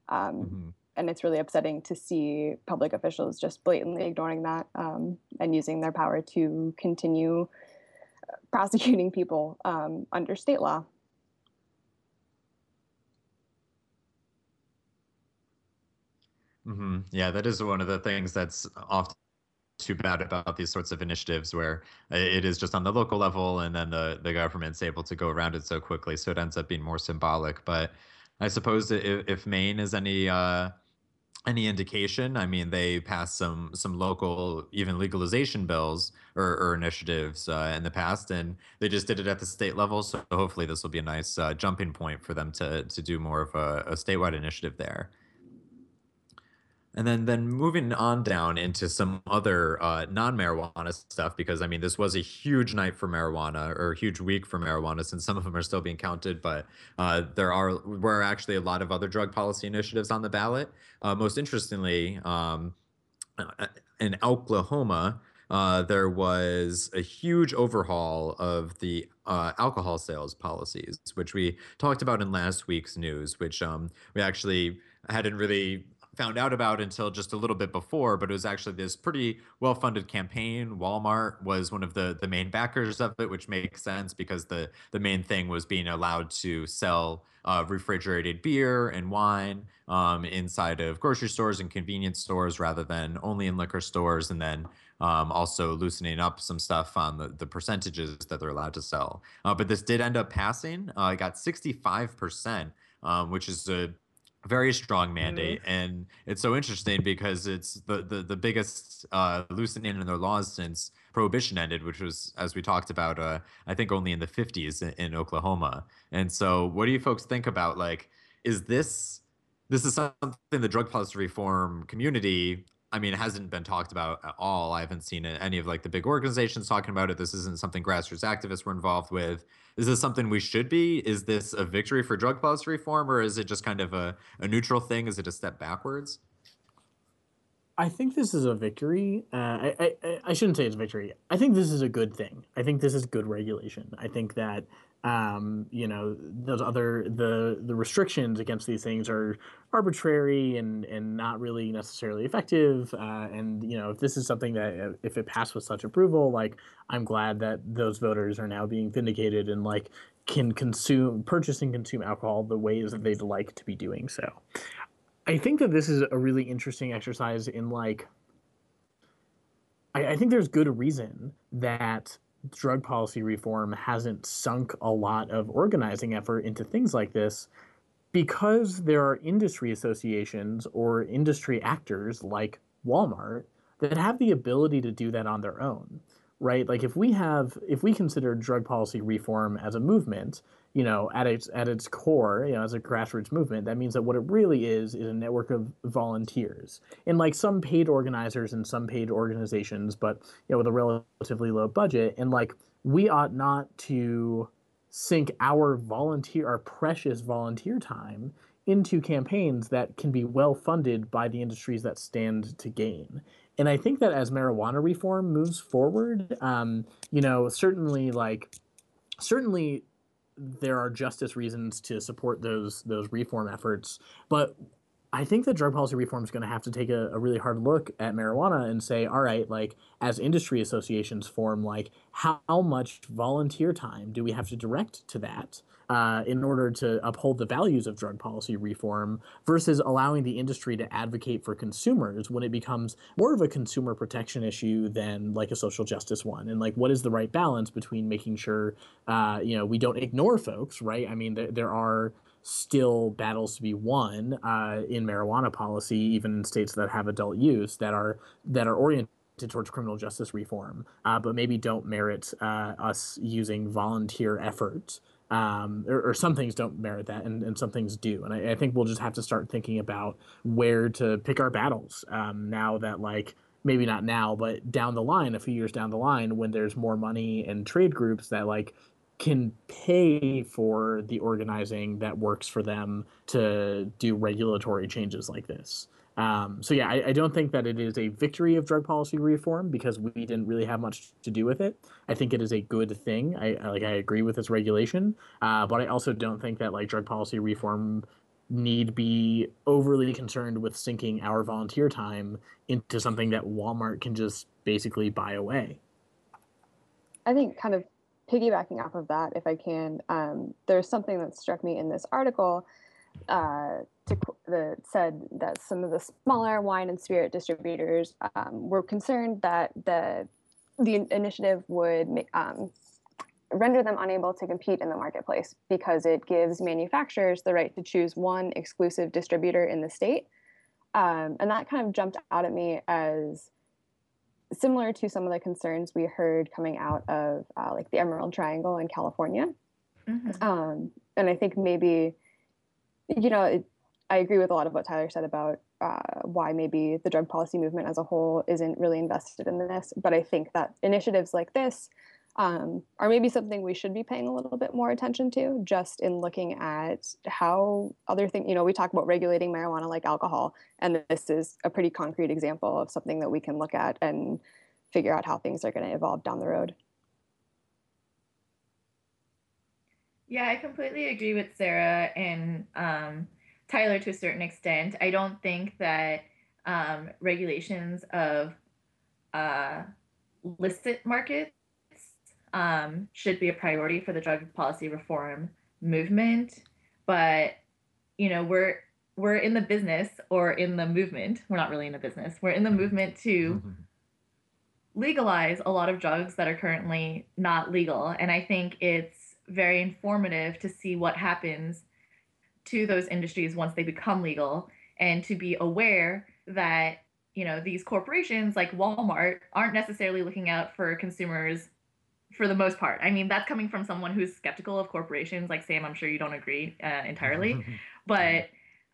Speaker 5: Um, mm-hmm. And it's really upsetting to see public officials just blatantly ignoring that um, and using their power to continue uh, prosecuting people um, under state law.
Speaker 3: Mm-hmm. Yeah, that is one of the things that's often too bad about these sorts of initiatives where it is just on the local level and then the, the government's able to go around it so quickly. So it ends up being more symbolic. But I suppose if, if Maine is any uh, any indication, I mean, they passed some some local even legalization bills or, or initiatives uh, in the past, and they just did it at the state level. So hopefully, this will be a nice uh, jumping point for them to to do more of a, a statewide initiative there. And then, then moving on down into some other uh, non-marijuana stuff, because I mean, this was a huge night for marijuana or a huge week for marijuana, since some of them are still being counted. But uh, there are were actually a lot of other drug policy initiatives on the ballot. Uh, most interestingly, um, uh, in Oklahoma, uh, there was a huge overhaul of the uh, alcohol sales policies, which we talked about in last week's news, which um, we actually hadn't really found out about until just a little bit before, but it was actually this pretty well funded campaign. Walmart was one of the the main backers of it, which makes sense because the the main thing was being allowed to sell uh, refrigerated beer and wine um, inside of grocery stores and convenience stores rather than only in liquor stores, and then um, also loosening up some stuff on the, the percentages that they're allowed to sell. Uh, but this did end up passing. Uh, got 65%, um, which is a very strong mandate mm-hmm. and it's so interesting because it's the the, the biggest uh, loosening in their laws since prohibition ended which was as we talked about uh, i think only in the 50s in, in, oklahoma and so what do you folks think about like is this this is something the drug policy reform community I mean, it hasn't been talked about at all. I haven't seen any of like the big organizations talking about it. This isn't something grassroots activists were involved with. Is this something we should be? Is this a victory for drug policy reform, or is it just kind of a, a neutral thing? Is it a step backwards?
Speaker 4: I think this is a victory. Uh, I, I I shouldn't say it's a victory. I think this is a good thing. I think this is good regulation. I think that um, you know those other the the restrictions against these things are arbitrary and and not really necessarily effective uh, and you know if this is something that uh, if it passed with such approval like i'm glad that those voters are now being vindicated and like can consume purchase and consume alcohol the ways that they'd like to be doing so. I think that this is a really interesting exercise in like I, I think there's good reason that drug policy reform hasn't sunk a lot of organizing effort into things like this because there are industry associations or industry actors like Walmart that have the ability to do that on their own right? Like if we have if we consider drug policy reform as a movement you know, at its at its core, you know, as a grassroots movement, that means that what it really is is a network of volunteers and like some paid organizers and some paid organizations, but you know, with a relatively low budget. And like we ought not to sink our volunteer, our precious volunteer time into campaigns that can be well funded by the industries that stand to gain. And I think that as marijuana reform moves forward, um, you know, certainly like certainly there are justice reasons to support those those reform efforts, but I think that drug policy reform is going to have to take a, a, really hard look at marijuana and say, all right, like as industry associations form, like how, much volunteer time do we have to direct to that? uh, in order to uphold the values of drug policy reform versus allowing the industry to advocate for consumers when it becomes more of a consumer protection issue than like a social justice one and like what is the right balance between making sure uh, you know we don't ignore folks right i mean th- there are still battles to be won uh, in marijuana policy even in states that have adult use that are that are oriented towards criminal justice reform, uh, but maybe don't merit uh, us using volunteer efforts um, or, or, some things don't merit that, and, and some things do. And I, I, think we'll just have to start thinking about where to pick our battles um, now that like maybe not now, but down the line, a few years down the line, when there's more money and trade groups that like can pay for the organizing that works for them to do regulatory changes like this. Um, so yeah, I, I, don't think that it is a victory of drug policy reform because we didn't really have much to do with it. I think it is a good thing. I, I like I agree with its regulation, uh, but I also don't think that like drug policy reform need be overly concerned with sinking our volunteer time into something that Walmart can just basically buy away.
Speaker 5: I think kind of piggybacking off of that, if I can, um, there's something that struck me in this article uh, to, said that some of the smaller wine and spirit distributors um, were concerned that the the initiative would um, render them unable to compete in the marketplace because it gives manufacturers the right to choose one exclusive distributor in the state. Um, and that kind of jumped out at me as similar to some of the concerns we heard coming out of uh, like the Emerald Triangle in California. Mm-hmm. Um, and I think maybe you know, it, I agree with a lot of what Tyler said about uh, why maybe the drug policy movement as a whole isn't really invested in this. But I think that initiatives like this um, are maybe something we should be paying a little bit more attention to, just in looking at how other things, you know, we talk about regulating marijuana like alcohol, and this is a pretty concrete example of something that we can look at and figure out how things are going to evolve down the road.
Speaker 6: Yeah, I completely agree with Sarah and um, Tyler to a certain extent. I don't think that um, regulations of uh, licit markets um, should be a priority for the drug policy reform movement. But you know, we're we're in the business or in the movement. We're not really in the business. We're in the movement to mm-hmm. legalize a lot of drugs that are currently not legal. And I think it's very informative to see what happens to those industries once they become legal and to be aware that you know these corporations like Walmart aren't necessarily looking out for consumers for the most part. I mean, that's coming from someone who's skeptical of corporations. Like Sam, I'm sure you don't agree uh, entirely, but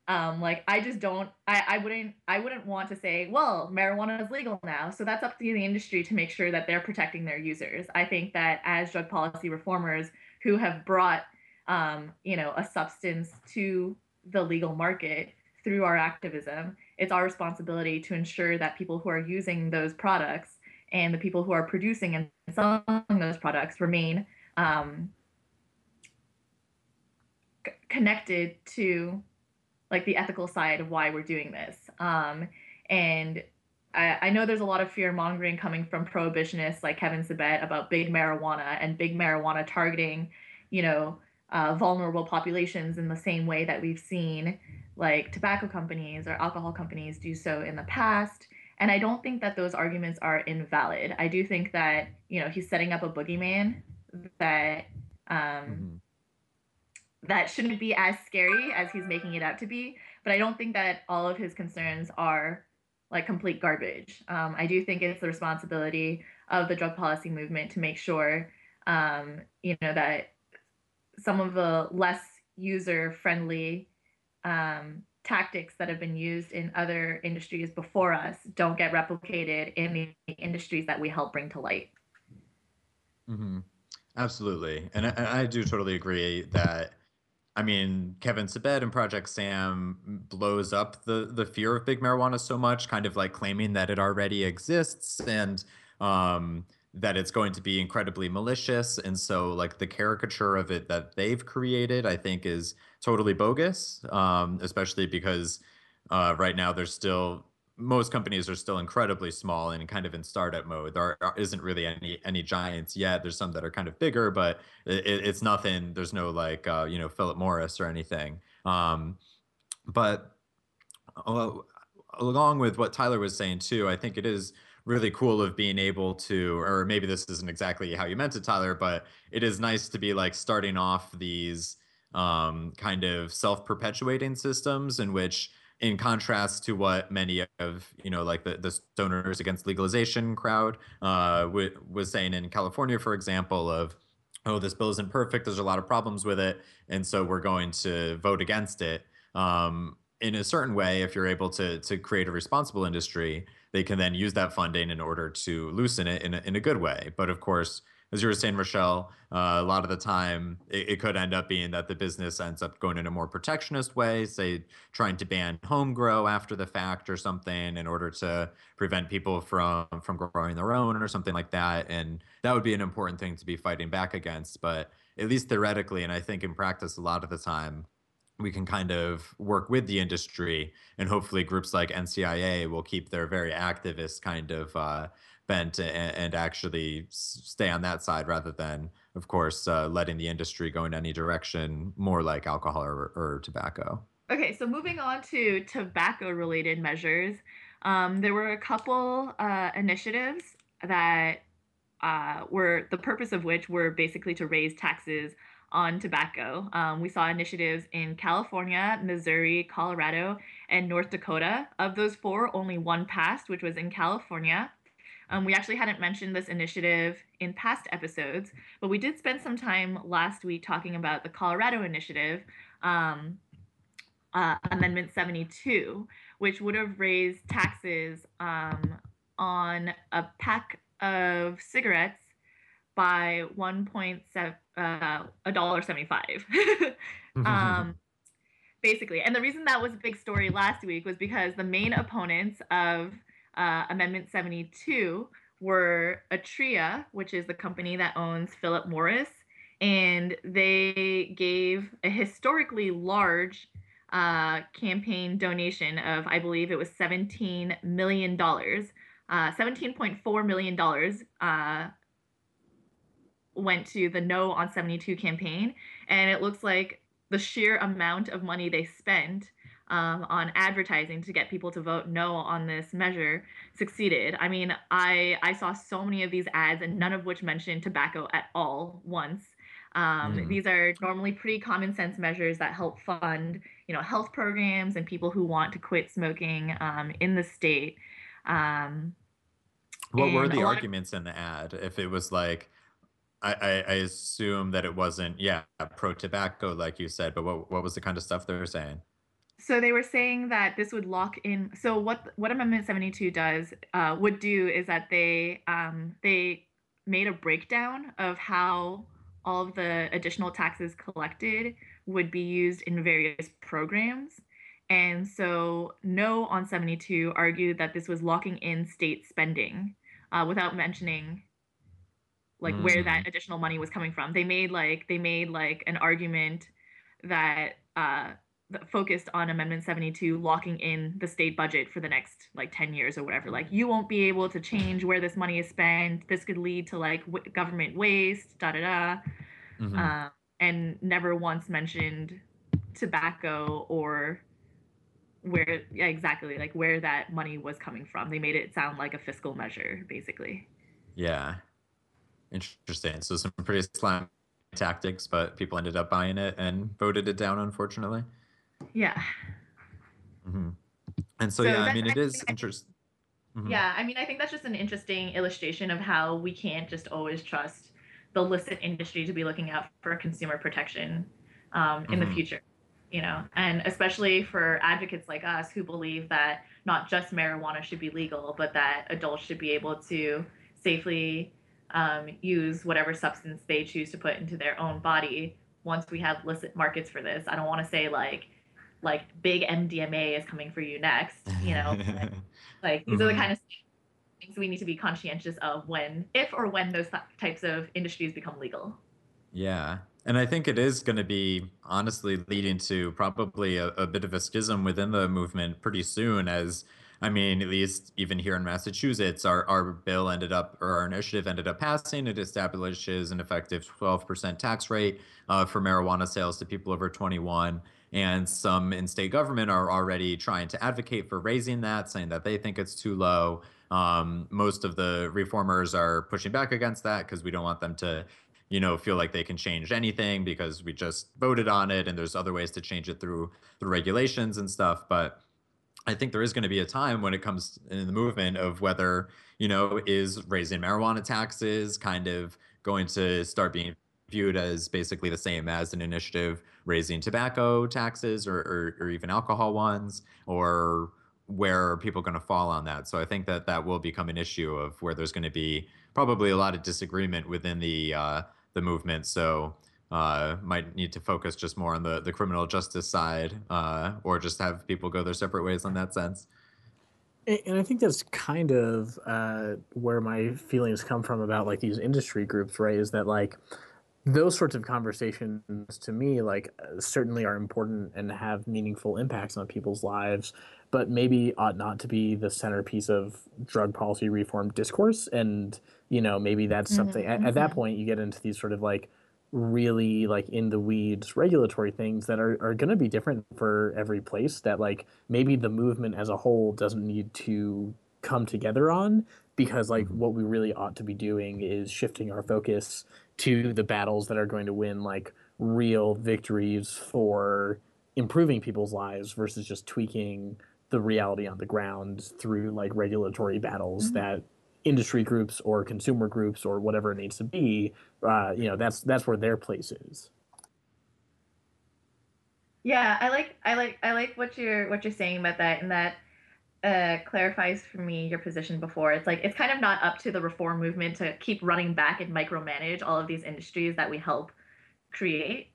Speaker 6: um, like I just don't. I, I wouldn't. I wouldn't want to say, well, marijuana is legal now, so that's up to the industry to make sure that they're protecting their users. I think that as drug policy reformers who have brought, um, you know, a substance to the legal market through our activism, it's our responsibility to ensure that people who are using those products and the people who are producing and selling those products remain um, c- connected to like the ethical side of why we're doing this. Um, and I, I, know there's a lot of fear mongering coming from prohibitionists like Kevin Sabet about big marijuana and big marijuana targeting, you know, uh, vulnerable populations in the same way that we've seen like tobacco companies or alcohol companies do so in the past. And I don't think that those arguments are invalid. I do think that, you know, he's setting up a boogeyman that um, mm-hmm. that shouldn't be as scary as he's making it out to be. But I don't think that all of his concerns are like complete garbage. Um, I do think it's the responsibility of the drug policy movement to make sure, um, you know, that some of the less user friendly um, tactics that have been used in other industries before us don't get replicated in the industries that we help bring to light.
Speaker 3: Mm-hmm. Absolutely. And I, I, do totally agree that, I mean, Kevin Sabet and Project Sam blows up the, the fear of big marijuana so much, kind of like claiming that it already exists and um, that it's going to be incredibly malicious. And so, like, the caricature of it that they've created, I think, is totally bogus, um, especially because uh, right now there's still most companies are still incredibly small and kind of in startup mode. There isn't really any any giants yet. There's some that are kind of bigger, but it, it's nothing. There's no like uh, you know Philip Morris or anything. Um, but uh, along with what Tyler was saying too, I think it is really cool of being able to, or maybe this isn't exactly how you meant it, Tyler, but it is nice to be like starting off these um, kind of self-perpetuating systems in which in contrast to what many of you know like the, the stoners against legalization crowd uh, w- was saying in california for example of oh this bill isn't perfect. There's a lot of problems with it and so we're going to vote against it. Um, in a certain way if you're able to to create a responsible industry they can then use that funding in order to loosen it in a, in a good way. But of course as you were saying, Rochelle, uh, a lot of the time it, it, could end up being that the business ends up going in a more protectionist way, say trying to ban home grow after the fact or something in order to prevent people from from growing their own or something like that. And that would be an important thing to be fighting back against. But at least theoretically, and I think in practice, a lot of the time, we can kind of work with the industry and hopefully groups like NCIA will keep their very activist kind of uh, bent and, and, actually stay on that side rather than, of course, uh, letting the industry go in any direction more like alcohol or, or tobacco.
Speaker 6: Okay, so moving on to tobacco related measures, um, there were a couple uh, initiatives that uh, were the purpose of which were basically to raise taxes on tobacco. Um, we saw initiatives in California, Missouri, Colorado, and North Dakota. Of those four, only one passed, which was in California. Um, we actually hadn't mentioned this initiative in past episodes, but we did spend some time last week talking about the Colorado initiative, um, uh, Amendment 72, which would have raised taxes um, on a pack of cigarettes by 1.7 uh, a 75 um, basically and the reason that was a big story last week was because the main opponents of uh, amendment 72 were Altria, which is the company that owns philip morris and they gave a historically large uh, campaign donation of i believe it was 17 million dollars uh, 17.4 million dollars uh, went to the no on 72 campaign and it looks like the sheer amount of money they spent um, on advertising to get people to vote no on this measure succeeded. I mean, I I saw so many of these ads and none of which mentioned tobacco at all once. Um, mm. These are normally pretty common sense measures that help fund, you know, health programs and people who want to quit smoking um, in the state. Um,
Speaker 3: what were the arguments of- in the ad? If it was like, I, I, assume that it wasn't, yeah, pro tobacco, like you said, but what, what was the kind of stuff they were saying?
Speaker 6: So they were saying that this would lock in. So what what Amendment 72 does uh, would do is that they um, they made a breakdown of how all of the additional taxes collected would be used in various programs. And so No on 72 argued that this was locking in state spending uh, without mentioning like mm. where that additional money was coming from. They made like they made like an argument that uh, that focused on Amendment 72 locking in the state budget for the next like 10 years or whatever. Like you won't be able to change where this money is spent. This could lead to like w- government waste, da da da. Mm-hmm. Uh, and never once mentioned tobacco or where yeah, exactly like where that money was coming from. They made it sound like a fiscal measure, basically.
Speaker 3: Yeah. Interesting. So some pretty slimy tactics, but people ended up buying it and voted it down, unfortunately.
Speaker 6: Yeah.
Speaker 3: Mm-hmm. And so, so yeah, I mean, it I is interesting.
Speaker 6: Mm-hmm. Yeah, I mean, I think that's just an interesting illustration of how we can't just always trust the illicit industry to be looking out for consumer protection um, in mm-hmm. the future. You know, and especially for advocates like us who believe that not just marijuana should be legal, but that adults should be able to safely um, use whatever substance they choose to put into their own body once we have licit markets for this. I don't want to say like like big MDMA is coming for you next, you know. like these mm-hmm. are the mm-hmm. kind of things we need to be conscientious of when if or when those types of industries become legal.
Speaker 3: Yeah. And I think it is going to be honestly leading to probably a, a bit of a schism within the movement pretty soon as I mean, at least even here in Massachusetts, our, our bill ended up, or our initiative ended up passing. It establishes an effective 12% tax rate uh, for marijuana sales to people over 21. And some in state government are already trying to advocate for raising that, saying that they think it's too low. Um, most of the reformers are pushing back against that because we don't want them to you know feel like they can change anything because we just voted on it and there's other ways to change it through through regulations and stuff but I think there is going to be a time when it comes in the movement of whether, you know, is raising marijuana taxes kind of going to start being viewed as basically the same as an initiative raising tobacco taxes or, or, or even alcohol ones, or where are people going to fall on that? So I think that that will become an issue of where there's going to be probably a lot of disagreement within the uh, the movement. So uh, might need to focus just more on the, the criminal justice side uh, or just have people go their separate ways on that sense.
Speaker 4: And I think that's kind of uh, where my feelings come from about like these industry groups, right? Is that like those sorts of conversations to me like certainly are important and have meaningful impacts on people's lives but maybe ought not to be the centerpiece of drug policy reform discourse and you know maybe that's something mm-hmm. at, at, that mm-hmm. point you get into these sort of like really like in the weeds regulatory things that are, are going to be different for every place that like maybe the movement as a whole doesn't need to come together on because like mm-hmm. what we really ought to be doing is shifting our focus to the battles that are going to win like real victories for improving people's lives versus just tweaking the reality on the ground through like regulatory battles mm-hmm. that industry groups or consumer groups or whatever it needs to be, uh, you know, that's that's where their place is.
Speaker 6: Yeah, I like I like I like what you're what you're saying about that, and that uh, clarifies for me your position before. It's like it's kind of not up to the reform movement to keep running back and micromanage all of these industries that we help create,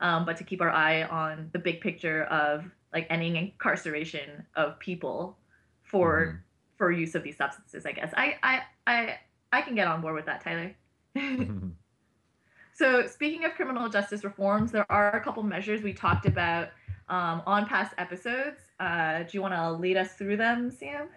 Speaker 6: um, but to keep our eye on the big picture of like ending incarceration of people for mm-hmm. for use of these substances. I guess I I I I can get on board with that, Tyler. so speaking of criminal justice reforms, there are a couple measures we talked about um, on past episodes. Uh, do you want to lead us through them, Sam?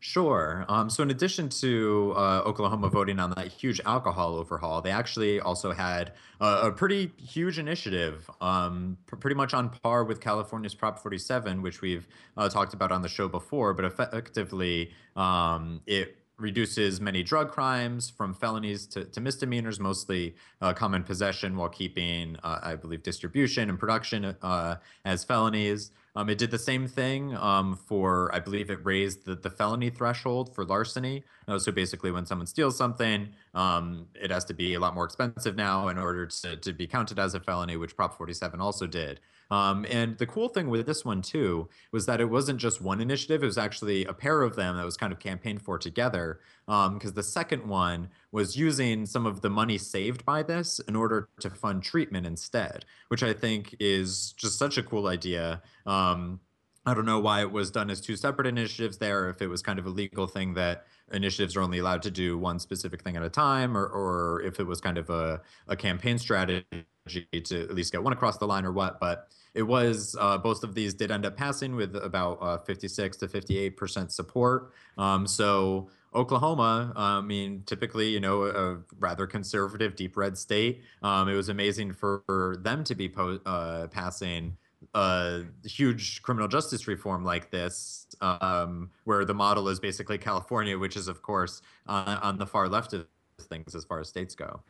Speaker 3: Sure. Um, so, in addition to uh, Oklahoma voting on that huge alcohol overhaul, they actually also had a pretty huge initiative, um, pr- pretty much on par with California's Prop 47, which we've uh, talked about on the show before. But effectively, um, it reduces many drug crimes from felonies to, to misdemeanors, mostly uh, common possession, while keeping, uh, I believe, distribution and production uh, as felonies. Um, it did the same thing um, for, I believe, it raised the, the felony threshold for larceny. Uh, so basically, when someone steals something, um, it has to be a lot more expensive now in order to, to be counted as a felony, which Prop 47 also did. Um, and the cool thing with this one too was that it wasn't just one initiative; it was actually a pair of them that was kind of campaigned for together. Because um, the second one was using some of the money saved by this in order to fund treatment instead, which I think is just such a cool idea. Um, I don't know why it was done as two separate initiatives there, if it was kind of a legal thing that initiatives are only allowed to do one specific thing at a time, or, or if it was kind of a, a campaign strategy to at least get one across the line or what. But it was uh, both of these did end up passing with about uh, 56 to 58 percent support. Um, so Oklahoma, uh, I mean, typically, you know, a rather conservative, deep red state. Um, it was amazing for, them to be po- uh, passing a huge criminal justice reform like this, um, where the model is basically California, which is, of course, uh, on the far left of things as far as states go.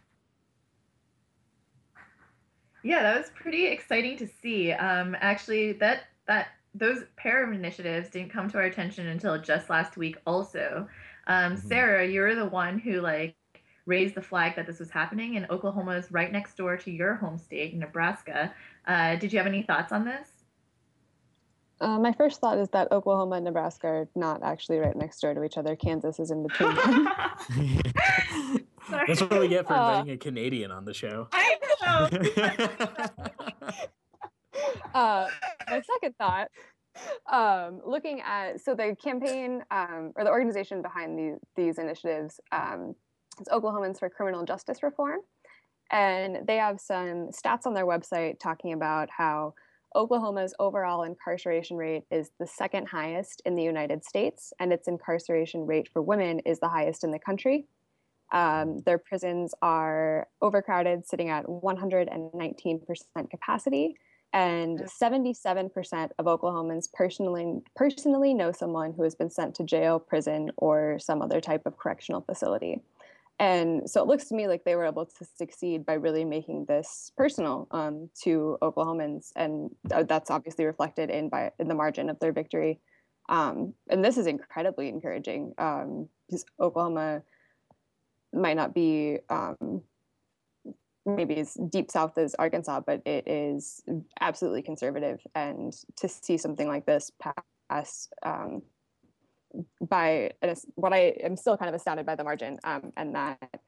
Speaker 6: Yeah, that was pretty exciting to see. Um, actually, that that those pair of initiatives didn't come to our attention until just last week. Also, um, mm-hmm. Sarah, you're the one who like raised the flag that this was happening, and Oklahoma is right next door to your home state, Nebraska. Uh, did you have any thoughts on this?
Speaker 5: Uh, my first thought is that Oklahoma and Nebraska are not actually right next door to each other. Kansas is in between them.
Speaker 4: That's what we get for uh, inviting a Canadian on the show.
Speaker 6: I
Speaker 5: know. uh, my second thought, um, looking at so the campaign um, or the organization behind these these initiatives um, is Oklahomans for Criminal Justice Reform, and they have some stats on their website talking about how Oklahoma's overall incarceration rate is the second highest in the United States, and its incarceration rate for women is the highest in the country. Um, their prisons are overcrowded, sitting at 119% capacity, and 77% of Oklahomans personally personally know someone who has been sent to jail, prison, or some other type of correctional facility. And so it looks to me like they were able to succeed by really making this personal um, to Oklahomans, and that's obviously reflected in by in the margin of their victory. Um, and this is incredibly encouraging um, because Oklahoma might not be um, maybe as deep south as Arkansas, but it is absolutely conservative. And to see something like this pass um, by what I am still kind of astounded by the margin, um, and that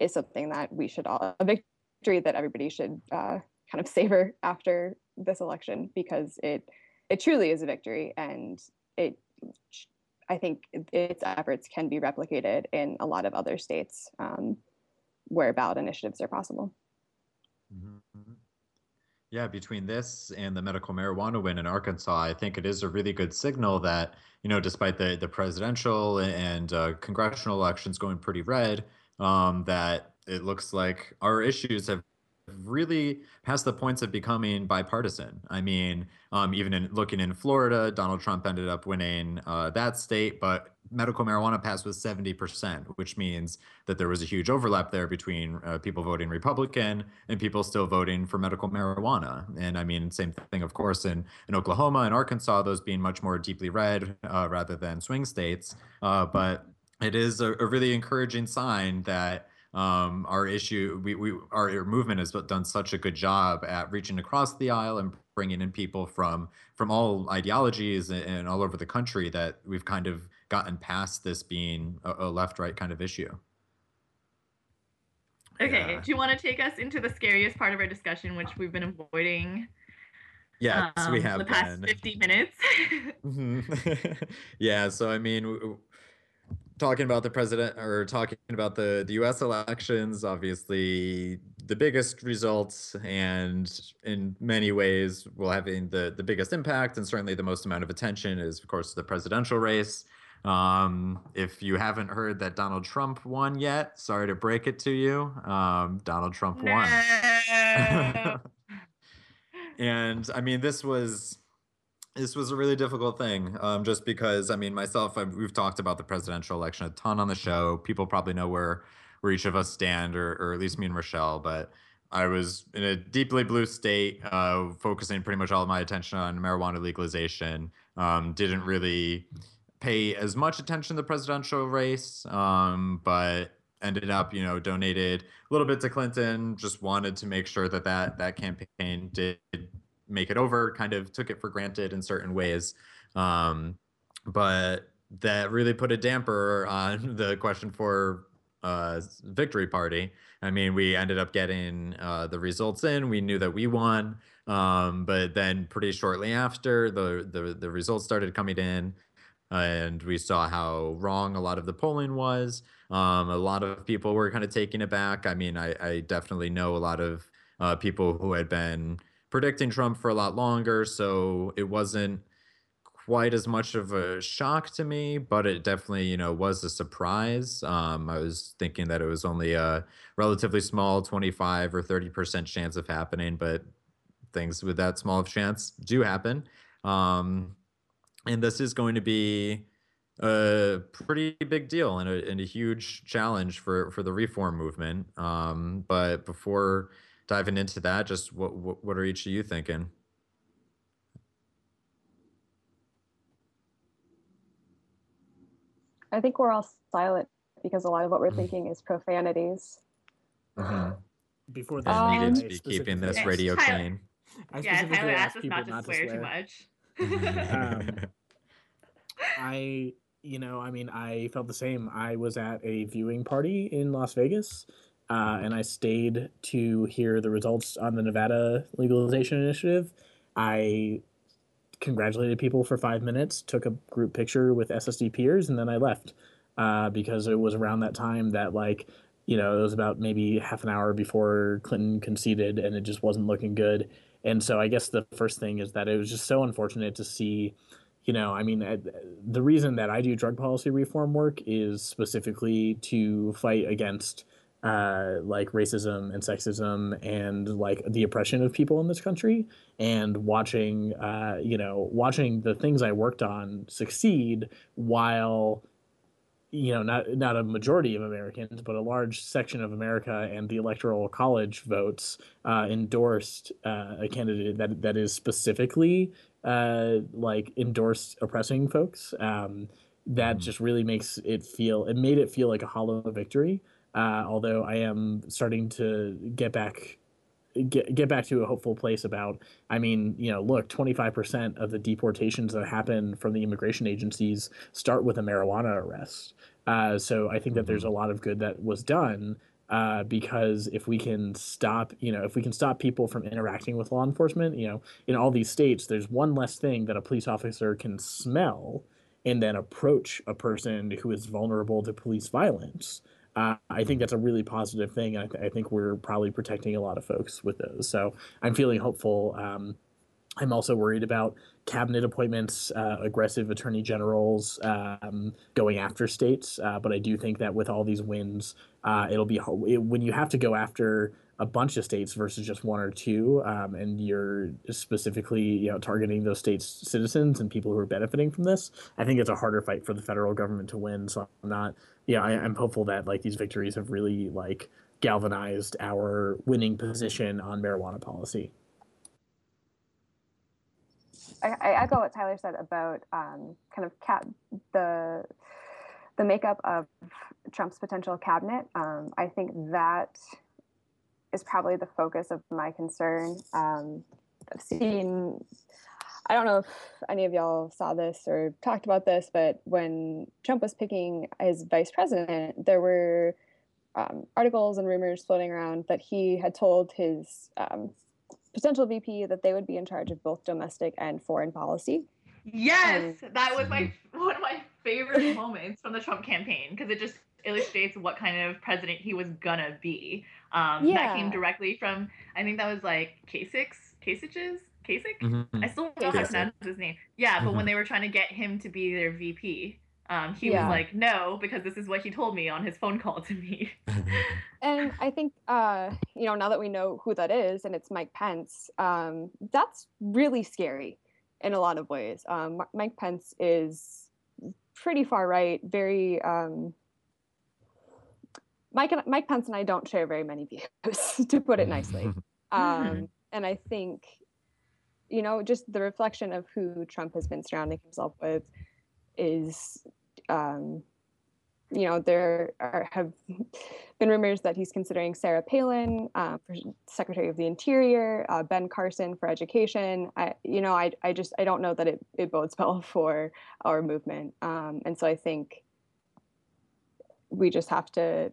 Speaker 5: is something that we should all a victory that everybody should uh, kind of savor after this election because it it truly is a victory, and it I think its efforts can be replicated in a lot of other states um, where ballot initiatives are possible.
Speaker 3: Mm-hmm. Yeah, between this and the medical marijuana win in Arkansas, I think it is a really good signal that you know, despite the the presidential and uh, congressional elections going pretty red, um, that it looks like our issues have really past the points of becoming bipartisan. I mean, um, even in looking in Florida, Donald Trump ended up winning uh, that state, but medical marijuana passed with 70%, which means that there was a huge overlap there between uh, people voting Republican and people still voting for medical marijuana. And I mean, same thing, of course, in, in Oklahoma and Arkansas, those being much more deeply red uh, rather than swing states. Uh, but it is a, a really encouraging sign that um, our issue, we, we our movement has done such a good job at reaching across the aisle and bringing in people from from all ideologies and, and all over the country that we've kind of gotten past this being a, a left right kind of issue.
Speaker 6: Okay, yeah. do you want to take us into the scariest part of our discussion, which we've been avoiding?
Speaker 3: Yeah, um, we have
Speaker 6: the past been. 50 minutes.
Speaker 3: mm-hmm. yeah, so I mean, talking about the president or talking about the, the US elections, obviously the biggest results and in many ways will having the, the biggest impact and certainly the most amount of attention is of course the presidential race. Um, if you haven't heard that Donald Trump won yet, sorry to break it to you. Um, Donald Trump no. won. and I mean, this was this was a really difficult thing um, just because i mean myself I've, we've talked about the presidential election a ton on the show. People probably know where where each of us stand or, or at least me and rochelle but i was in a deeply blue state uh, focusing pretty much all of my attention on marijuana legalization. Um, didn't really pay as much attention to the presidential race um, but ended up you know donated a little bit to clinton. Just wanted to make sure that that that campaign did make it over, kind of took it for granted in certain ways. Um, but that really put a damper on the Question 4 uh, victory party. I mean, we ended up getting uh, the results in. We knew that we won, um, but then pretty shortly after, the, the the results started coming in, and we saw how wrong a lot of the polling was. Um, a lot of people were kind of taking it back. I mean, I, I definitely know a lot of uh, people who had been predicting Trump for a lot longer, so it wasn't quite as much of a shock to me, but it definitely, you know, was a surprise. Um, I was thinking that it was only a relatively small 25 or 30% chance of happening, but things with that small of chance do happen. Um, and this is going to be a pretty big deal and a, and a huge challenge for, for the reform movement. Um, but before diving into that, just what what, what are each of you thinking?
Speaker 5: I think we're all silent because a lot of what we're mm-hmm. thinking is profanities.
Speaker 3: Mm-hmm.
Speaker 4: Before
Speaker 3: that, um, needed to be keeping this radio clean.
Speaker 6: I yeah, Tyler asked us not to, not swear, to swear too much.
Speaker 4: um, I, you know, I mean, I felt the same. I was at a viewing party in Las Vegas uh, and I stayed to hear the results on the Nevada legalization initiative. I congratulated people for five minutes, took a group picture with SSDPers, and then I left uh, because it was around that time that like you know it was about maybe half an hour before Clinton conceded, and it just wasn't looking good. And so I guess the first thing is that it was just so unfortunate to see. You know, I mean, the reason that I do drug policy reform work is specifically to fight against uh, like racism and sexism and like the oppression of people in this country and watching uh, you know watching the things I worked on succeed while you know not not a majority of Americans but a large section of America and the electoral college votes uh, endorsed uh, a candidate that that is specifically uh, like endorsed oppressing folks um, that mm. just really makes it feel it made it feel like a hollow victory uh, although I am starting to get back get get back to a hopeful place about I mean, you know, look, 25% of the deportations that happen from the immigration agencies start with a marijuana arrest. Uh, so I think that there's mm-hmm. a lot of good that was done uh, because if we can stop, you know, if we can stop people from interacting with law enforcement, you know, in all these states, there's one less thing that a police officer can smell and then approach a person who is vulnerable to police violence uh, I think that's a really positive thing. I, th- I, think we're probably protecting a lot of folks with those. So I'm feeling hopeful. Um, I'm also worried about cabinet appointments, uh, aggressive attorney generals um, going after states. Uh, but I do think that with all these wins, uh, it'll be it, when you have to go after a bunch of states versus just one or two, um, and you're specifically you know targeting those states' citizens and people who are benefiting from this. I think it's a harder fight for the federal government to win. So I'm not yeah, I, am hopeful that like these victories have really like galvanized our winning position on marijuana policy.
Speaker 5: I, I echo what Tyler said about um, kind of cap the the makeup of Trump's potential cabinet, um, I think that is probably the focus of my concern. Um, I've seen, I don't know if any of y'all saw this or talked about this, but when Trump was picking his vice president, there were um, articles and rumors floating around that he had told his um, potential VP that they would be in charge of both domestic and foreign policy.
Speaker 6: Yes, that was my one of my favorite moments from the Trump campaign because it just illustrates what kind of president he was gonna be. Um, yeah. That came directly from I think that was like Kasich, Kasich's Kasich. Mm-hmm. I still don't know how to pronounce his name. Yeah, but mm-hmm. when they were trying to get him to be their VP, um, he yeah. was like, no, because this is what he told me on his phone call to me.
Speaker 5: and I think, uh, you know, now that we know who that is and it's Mike Pence, um, that's really scary in a lot of ways. Um, Mike Pence is pretty far right, very. Um, Mike, and, Mike Pence and I don't share very many views, to put it nicely. Um, and I think, you know, just the reflection of who Trump has been surrounding himself with is um, you know, there are, have been rumors that he's considering Sarah Palin uh, for Secretary of the Interior, uh, Ben Carson for Education. I, you know, I, I just I don't know that it, it bodes well for our movement, um, and so I think we just have to.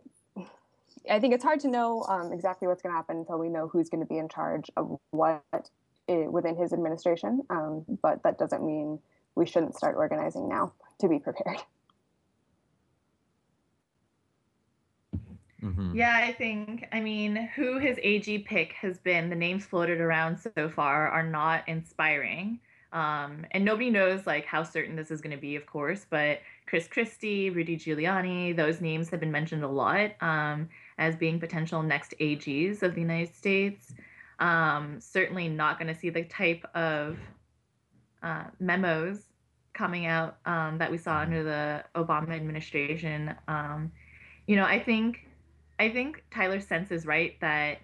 Speaker 5: I think it's hard to know um, exactly what's going to happen until we know who's going to be in charge of what within his administration. Um, but that doesn't mean we shouldn't start organizing now to be prepared.
Speaker 6: Mm-hmm. Yeah, I think, I mean, who his AG pick has been, the names floated around so far are not inspiring. Um, and nobody knows like how certain this is going to be, of course, but Chris Christie, Rudy Giuliani, those names have been mentioned a lot um, as being potential next AGs of the United States. Um, certainly not going to see the type of uh, memos coming out um, that we saw under the Obama administration. Um, you know, I think I think Tyler Sense is right that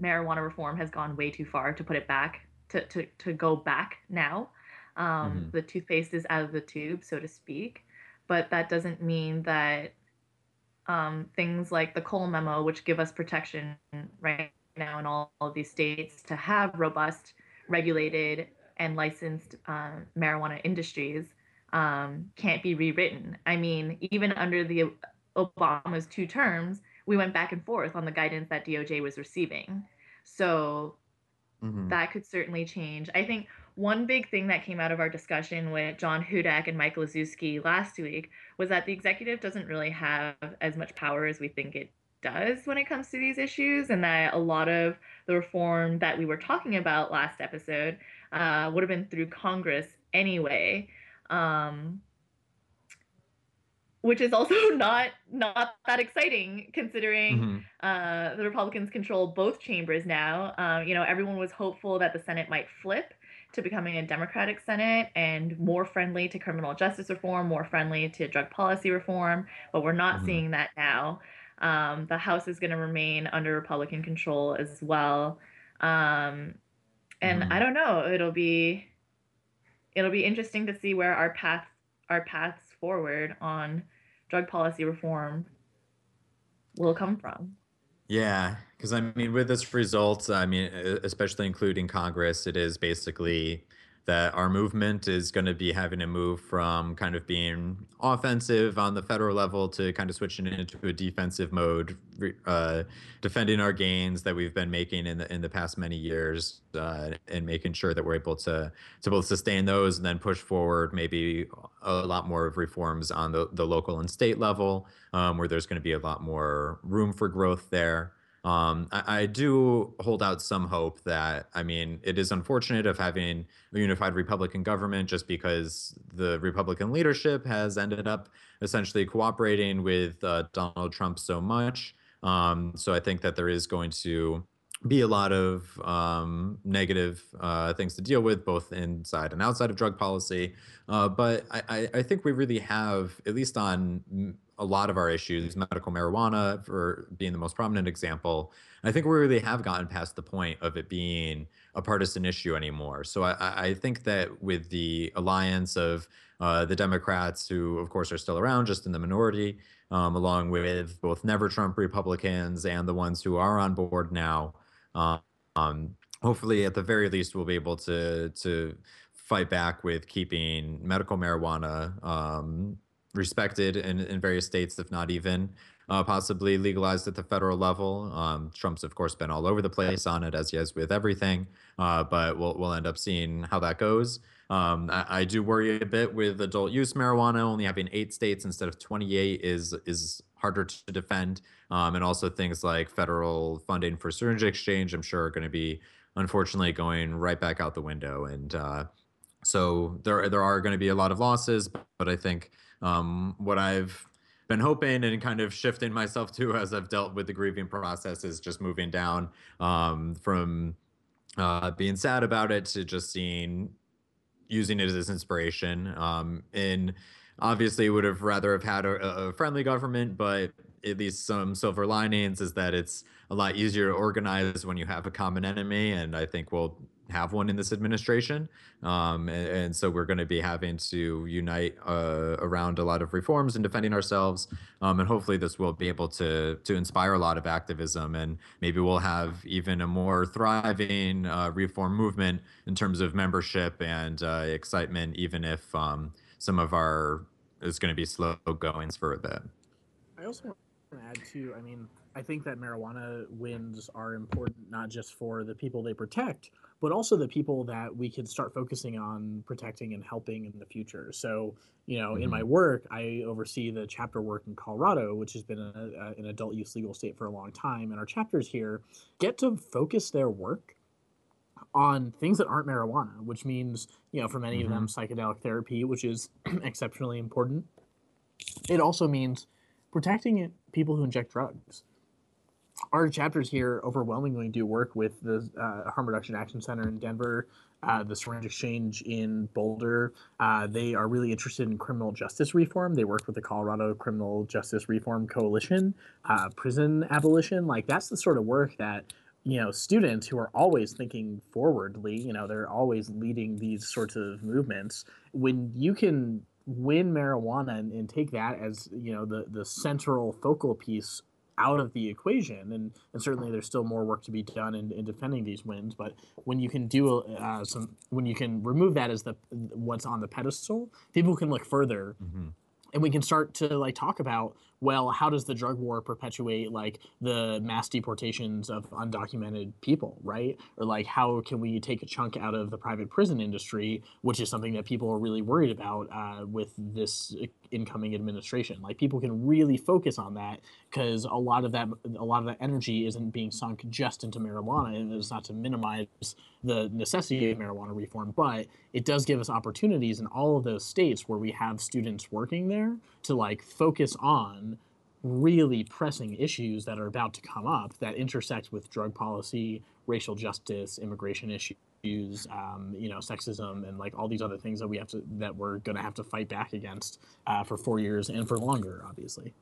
Speaker 6: marijuana reform has gone way too far to put it back to to, to go back now. Um, mm-hmm. The toothpaste is out of the tube, so to speak, but that doesn't mean that um, things like the Cole memo, which give us protection right now in all, all of these states to have robust, regulated, and licensed uh, marijuana industries, um, can't be rewritten. I mean, even under the Obama's two terms, we went back and forth on the guidance that DOJ was receiving. So mm-hmm. that could certainly change. I think one big thing that came out of our discussion with John Hudak and Mike Liszewski last week was that the executive doesn't really have as much power as we think it does when it comes to these issues, and that a lot of the reform that we were talking about last episode uh, would have been through Congress anyway. Um, which is also not not that exciting considering mm-hmm. uh, the Republicans control both chambers now. Uh, you know, everyone was hopeful that the Senate might flip to becoming a Democratic Senate and more friendly to criminal justice reform, more friendly to drug policy reform, but we're not mm-hmm. seeing that now. Um, the House is going to remain under Republican control as well, um, and mm-hmm. I don't know. It'll be it'll be interesting to see where our path our paths forward on drug policy reform will come from.
Speaker 3: Yeah, because I mean, with this result, I mean, especially including Congress, it is basically that our movement is going to be having to move from kind of being offensive on the federal level to kind of switching into a defensive mode, uh, defending our gains that we've been making in the in the past many years, uh, and making sure that we're able to to both sustain those and then push forward maybe a lot more of reforms on the the local and state level, um, where there's going to be a lot more room for growth there. Um, I, I, do hold out some hope that, I mean, it is unfortunate of having a unified Republican government just because the Republican leadership has ended up essentially cooperating with uh, Donald Trump so much. Um, so I think that there is going to be a lot of um, negative uh, things to deal with, both inside and outside of drug policy. Uh, but I, I, think we really have, at least on a lot of our issues, medical marijuana for being the most prominent example. I think we really have gotten past the point of it being a partisan issue anymore. So I, I think that with the alliance of uh, the Democrats, who of course are still around, just in the minority, um, along with both never Trump Republicans and the ones who are on board now, um, hopefully at the very least we'll be able to to fight back with keeping medical marijuana um, respected in, in various states, if not even uh, possibly legalized at the federal level. Um, Trump's, of course, been all over the place on it, as he has with everything. Uh, but we'll we'll end up seeing how that goes. Um, I, I, do worry a bit with adult use marijuana only having eight states instead of 28 is is harder to defend. Um, and also things like federal funding for syringe exchange, I'm sure, are going to be unfortunately going right back out the window. And uh, so there there are going to be a lot of losses, but I think um, what I've been hoping and kind of shifting myself to as I've dealt with the grieving process is just moving down um, from uh, being sad about it to just seeing using it as inspiration. Um, and obviously, would have rather have had a, a friendly government, but at least some silver linings is that it's a lot easier to organize when you have a common enemy, and I think we'll have one in this administration. Um, and, and, so we're going to be having to unite uh, around a lot of reforms and defending ourselves. Um, and hopefully, this will be able to to inspire a lot of activism, and maybe we'll have even a more thriving uh, reform movement in terms of membership and uh, excitement, even if um, some of our is going to be slow goings for a bit.
Speaker 4: I also want to add too. I mean, I think that marijuana wins are important not just for the people they protect, but also the people that we can start focusing on protecting and helping in the future. So, you know, mm-hmm. in my mm-hmm. work, I oversee the chapter work in Colorado, which has been a, a, an adult use legal state for a long time. And our chapters here get to focus their work on things that aren't marijuana, which means, you know, for many mm-hmm. of them, mm-hmm. psychedelic therapy, which is exceptionally important. It also means protecting people who inject drugs our chapters here overwhelmingly do work with the uh, Harm Reduction Action Center in Denver, uh, the Syringe Exchange in Boulder. Uh, they are really interested in criminal justice reform. They work with the Colorado Criminal Justice Reform Coalition, uh, prison abolition. Like that's the sort of work that you know students who are always thinking forwardly. You know, they're always leading these sorts of movements. When you can win marijuana and, and take that as you know the the central focal piece out of the equation and, and certainly there's still more work to be done in, in defending these wins but when you can do uh, some when you can remove that as the what's on the pedestal people can look further mm-hmm. and we can start to like talk about well, how does the drug war perpetuate like the mass deportations of undocumented people, right? Or like how can we take a chunk out of the private prison industry, which is something that people are really worried about uh, with this incoming administration. Like people can really focus on that because a lot of that a lot of that energy isn't being sunk just into marijuana, and it's not to minimize the necessity of marijuana reform, but it does give us opportunities in all of those states where we have students working there to like focus on really pressing issues that are about to come up that intersect with drug policy, racial justice, immigration issues, um, you know, sexism, and like all these other things that we have to that we're going to have to fight back against uh, for four years and for longer, obviously.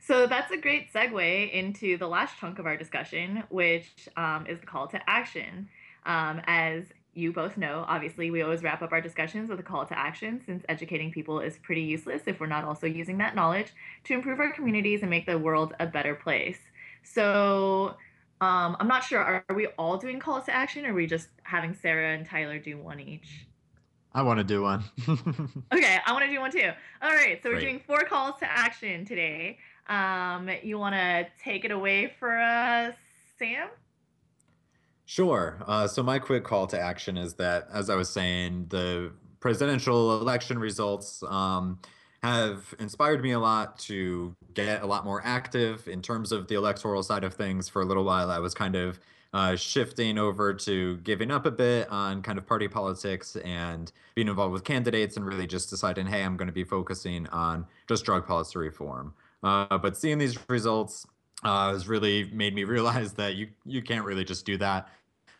Speaker 6: So that's a great segue into the last chunk of our discussion, which um, is the call to action. Um, as you both know, obviously, we always wrap up our discussions with a call to action since educating people is pretty useless if we're not also using that knowledge to improve our communities and make the world a better place. So, um, I'm not sure. Are, we all doing calls to action or are we just having Sarah and Tyler do one each?
Speaker 3: I want to do one.
Speaker 6: okay, I want to do one too. All right, so we're Great. doing four calls to action today. Um, you want to take it away for us, Sam?
Speaker 3: Sure. Uh, so my quick call to action is that, as I was saying, the presidential election results um, have inspired me a lot to get a lot more active in terms of the electoral side of things. For a little while, I was kind of uh, shifting over to giving up a bit on kind of party politics and being involved with candidates and really just deciding, hey, I'm going to be focusing on just drug policy reform. Uh, but seeing these results uh, has really made me realize that you you can't really just do that.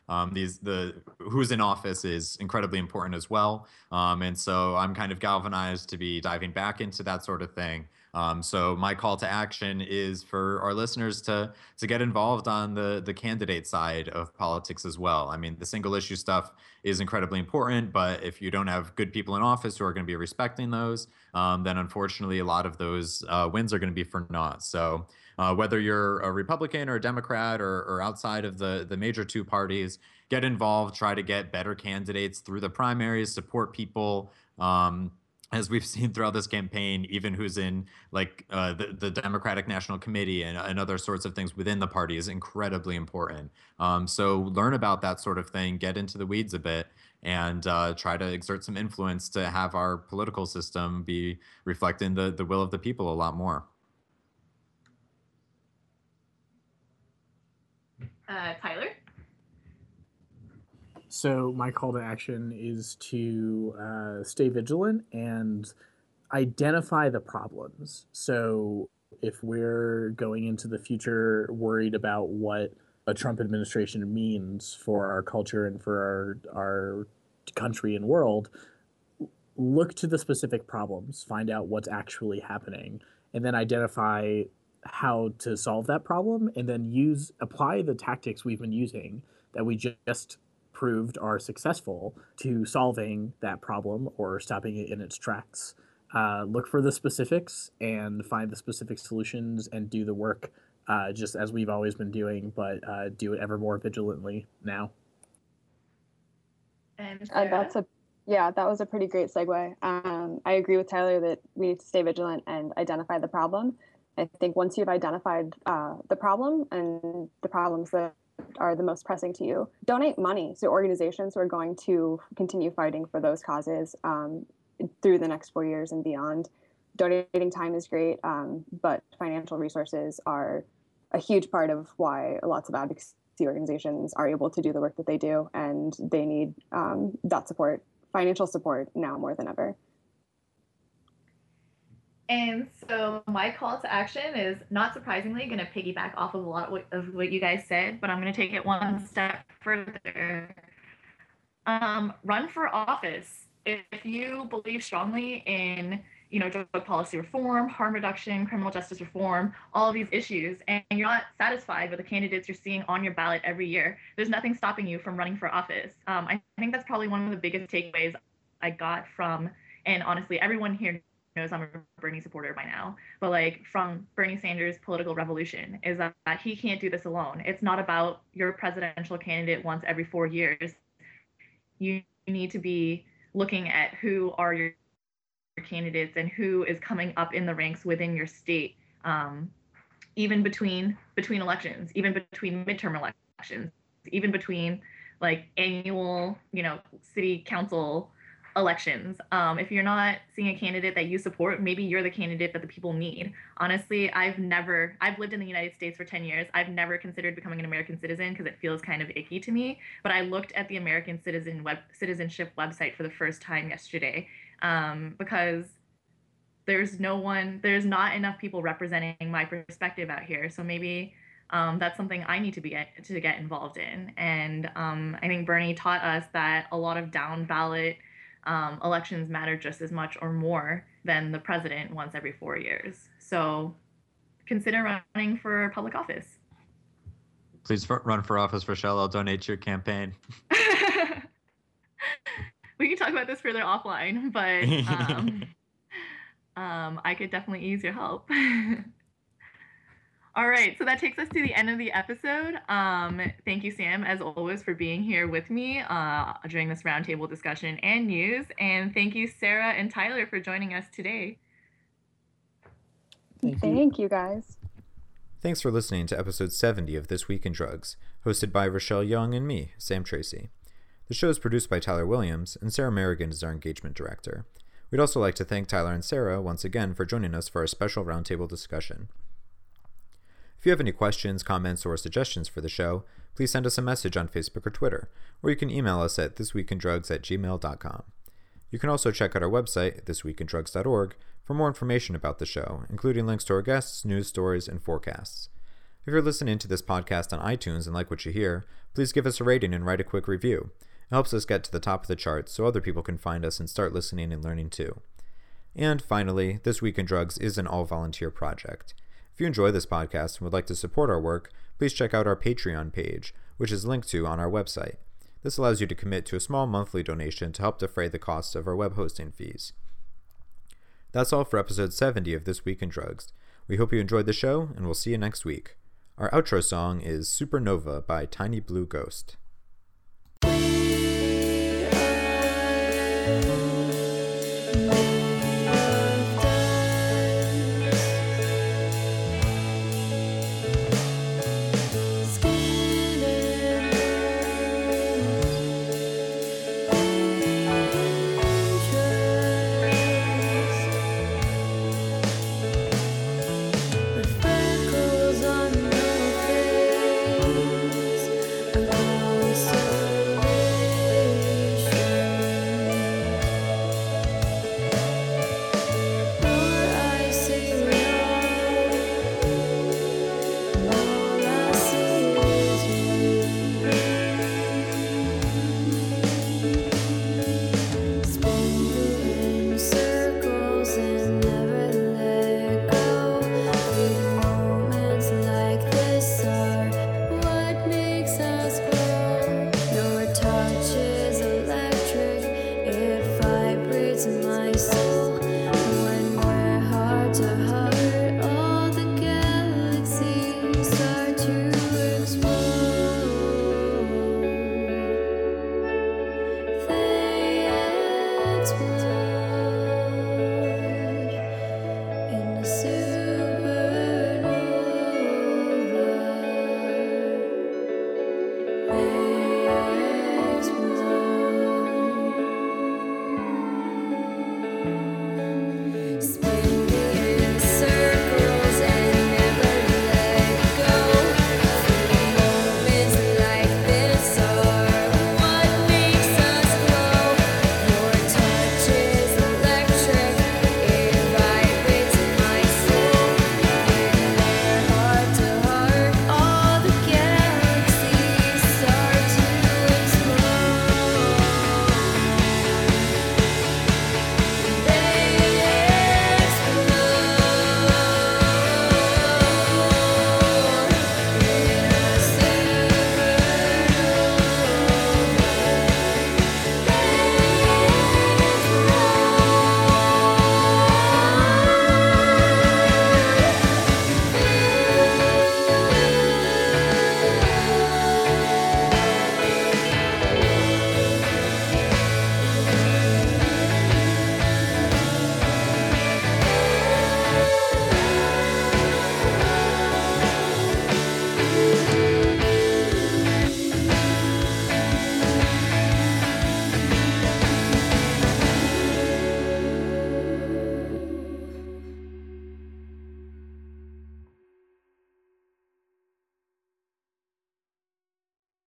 Speaker 2: Um, these the who's in office is incredibly important as well. Um, and so I'm kind of galvanized to be diving back into that sort of thing. Um, so my call to action is for our listeners to to get involved on the the candidate side of politics as well. I mean, the single issue stuff is incredibly important, but if you don't have good people in office who are going to be respecting those, um, then unfortunately a lot of those uh, wins are going to be for naught. So uh, whether you're a Republican or a Democrat or, or outside of the the major two parties, get involved. Try to get better candidates through the primaries. Support people. Um, as we've seen throughout this campaign, even who's in like uh, the, the Democratic National Committee and, and other sorts of things within the party is incredibly important. Um, so learn about that sort of thing, get into the weeds a bit, and uh, try to exert some influence to have our political system be reflecting the, the will of the people a lot more.
Speaker 6: Uh, Tyler?
Speaker 4: So my call to action is to uh, stay vigilant and identify the problems. So if we're going into the future worried about what a Trump administration means for our culture and for our our country and world, look to the specific problems, find out what's actually happening, and then identify how to solve that problem and then use apply the tactics we've been using that we just proved are successful to solving that problem or stopping it in its tracks. Uh, look for the specifics and find the specific solutions and do the work uh, just as we've always been doing, but uh, do it ever more vigilantly now.
Speaker 6: And
Speaker 5: Uh, that's a yeah, that was a pretty great segue. Um, I agree with Tyler that we need to stay vigilant and identify the problem. I think once you've identified uh, the problem and the problems that are the most pressing to you, donate money to organizations who are going to continue fighting for those causes um, through the next four years and beyond. Donating time is great, um, but financial resources are a huge part of why lots of advocacy organizations are able to do the work that they do, and they need um, that support, financial support, now more than ever.
Speaker 6: And so my call to action is not surprisingly going to piggyback off of a lot of what you guys said, but I'm going to take it one step further. Um, run for office. If you believe strongly in you know drug policy reform, harm reduction, criminal justice reform, all of these issues, and you're not satisfied with the candidates you're seeing on your ballot every year, there's nothing stopping you from running for office. Um, I think that's probably one of the biggest takeaways I got from, and honestly, everyone here knows I'm a Bernie supporter by now, but like from Bernie Sanders' political revolution is that he can't do this alone. It's not about your presidential candidate once every four years. You need to be looking at who are your candidates and who is coming up in the ranks within your state, um, even between between elections, even between midterm elections, even between like annual, you know, city council elections. Um, if you're not seeing a candidate that you support, maybe you're the candidate that the people need. Honestly, I've never, I've lived in the United States for 10 years. I've never considered becoming an American citizen because it feels kind of icky to me. But I looked at the American citizen web, citizenship website for the first time yesterday um, because there's no one, there's not enough people representing my perspective out here. So maybe um, that's something I need to be to get involved in. And um, I think Bernie taught us that a lot of down ballot um, elections matter just as much or more than the president once every four years. So consider running for public office.
Speaker 2: Please run for office, Rochelle. I'll donate to your campaign.
Speaker 6: we can talk about this further offline, but um, um, I could definitely use your help. All right, so that takes us to the end of the episode. Um, thank you, Sam, as always, for being here with me uh, during this roundtable discussion and news. And thank you, Sarah and Tyler, for joining us today.
Speaker 5: Thank you, thank you guys.
Speaker 3: Thanks for listening to episode 70 of This Week in Drugs, hosted by Rochelle Young and me, Sam Tracy. The show is produced by Tyler Williams, and Sarah Merrigan is our engagement director. We'd also like to thank Tyler and Sarah once again for joining us for our special roundtable discussion. If you have any questions, comments, or suggestions for the show, please send us a message on Facebook or Twitter, or you can email us at thisweekindrugs at gmail.com. You can also check out our website, thisweekindrugs.org, for more information about the show, including links to our guests, news stories, and forecasts. If you're listening to this podcast on iTunes and like what you hear, please give us a rating and write a quick review. It helps us get to the top of the charts so other people can find us and start listening and learning too. And finally, This Week in Drugs is an all volunteer project. If you enjoy this podcast and would like to support our work, please check out our Patreon page, which is linked to on our website. This allows you to commit to a small monthly donation to help defray the costs of our web hosting fees. That's all for episode 70 of This Week in Drugs. We hope you enjoyed the show, and we'll see you next week. Our outro song is Supernova by Tiny Blue Ghost.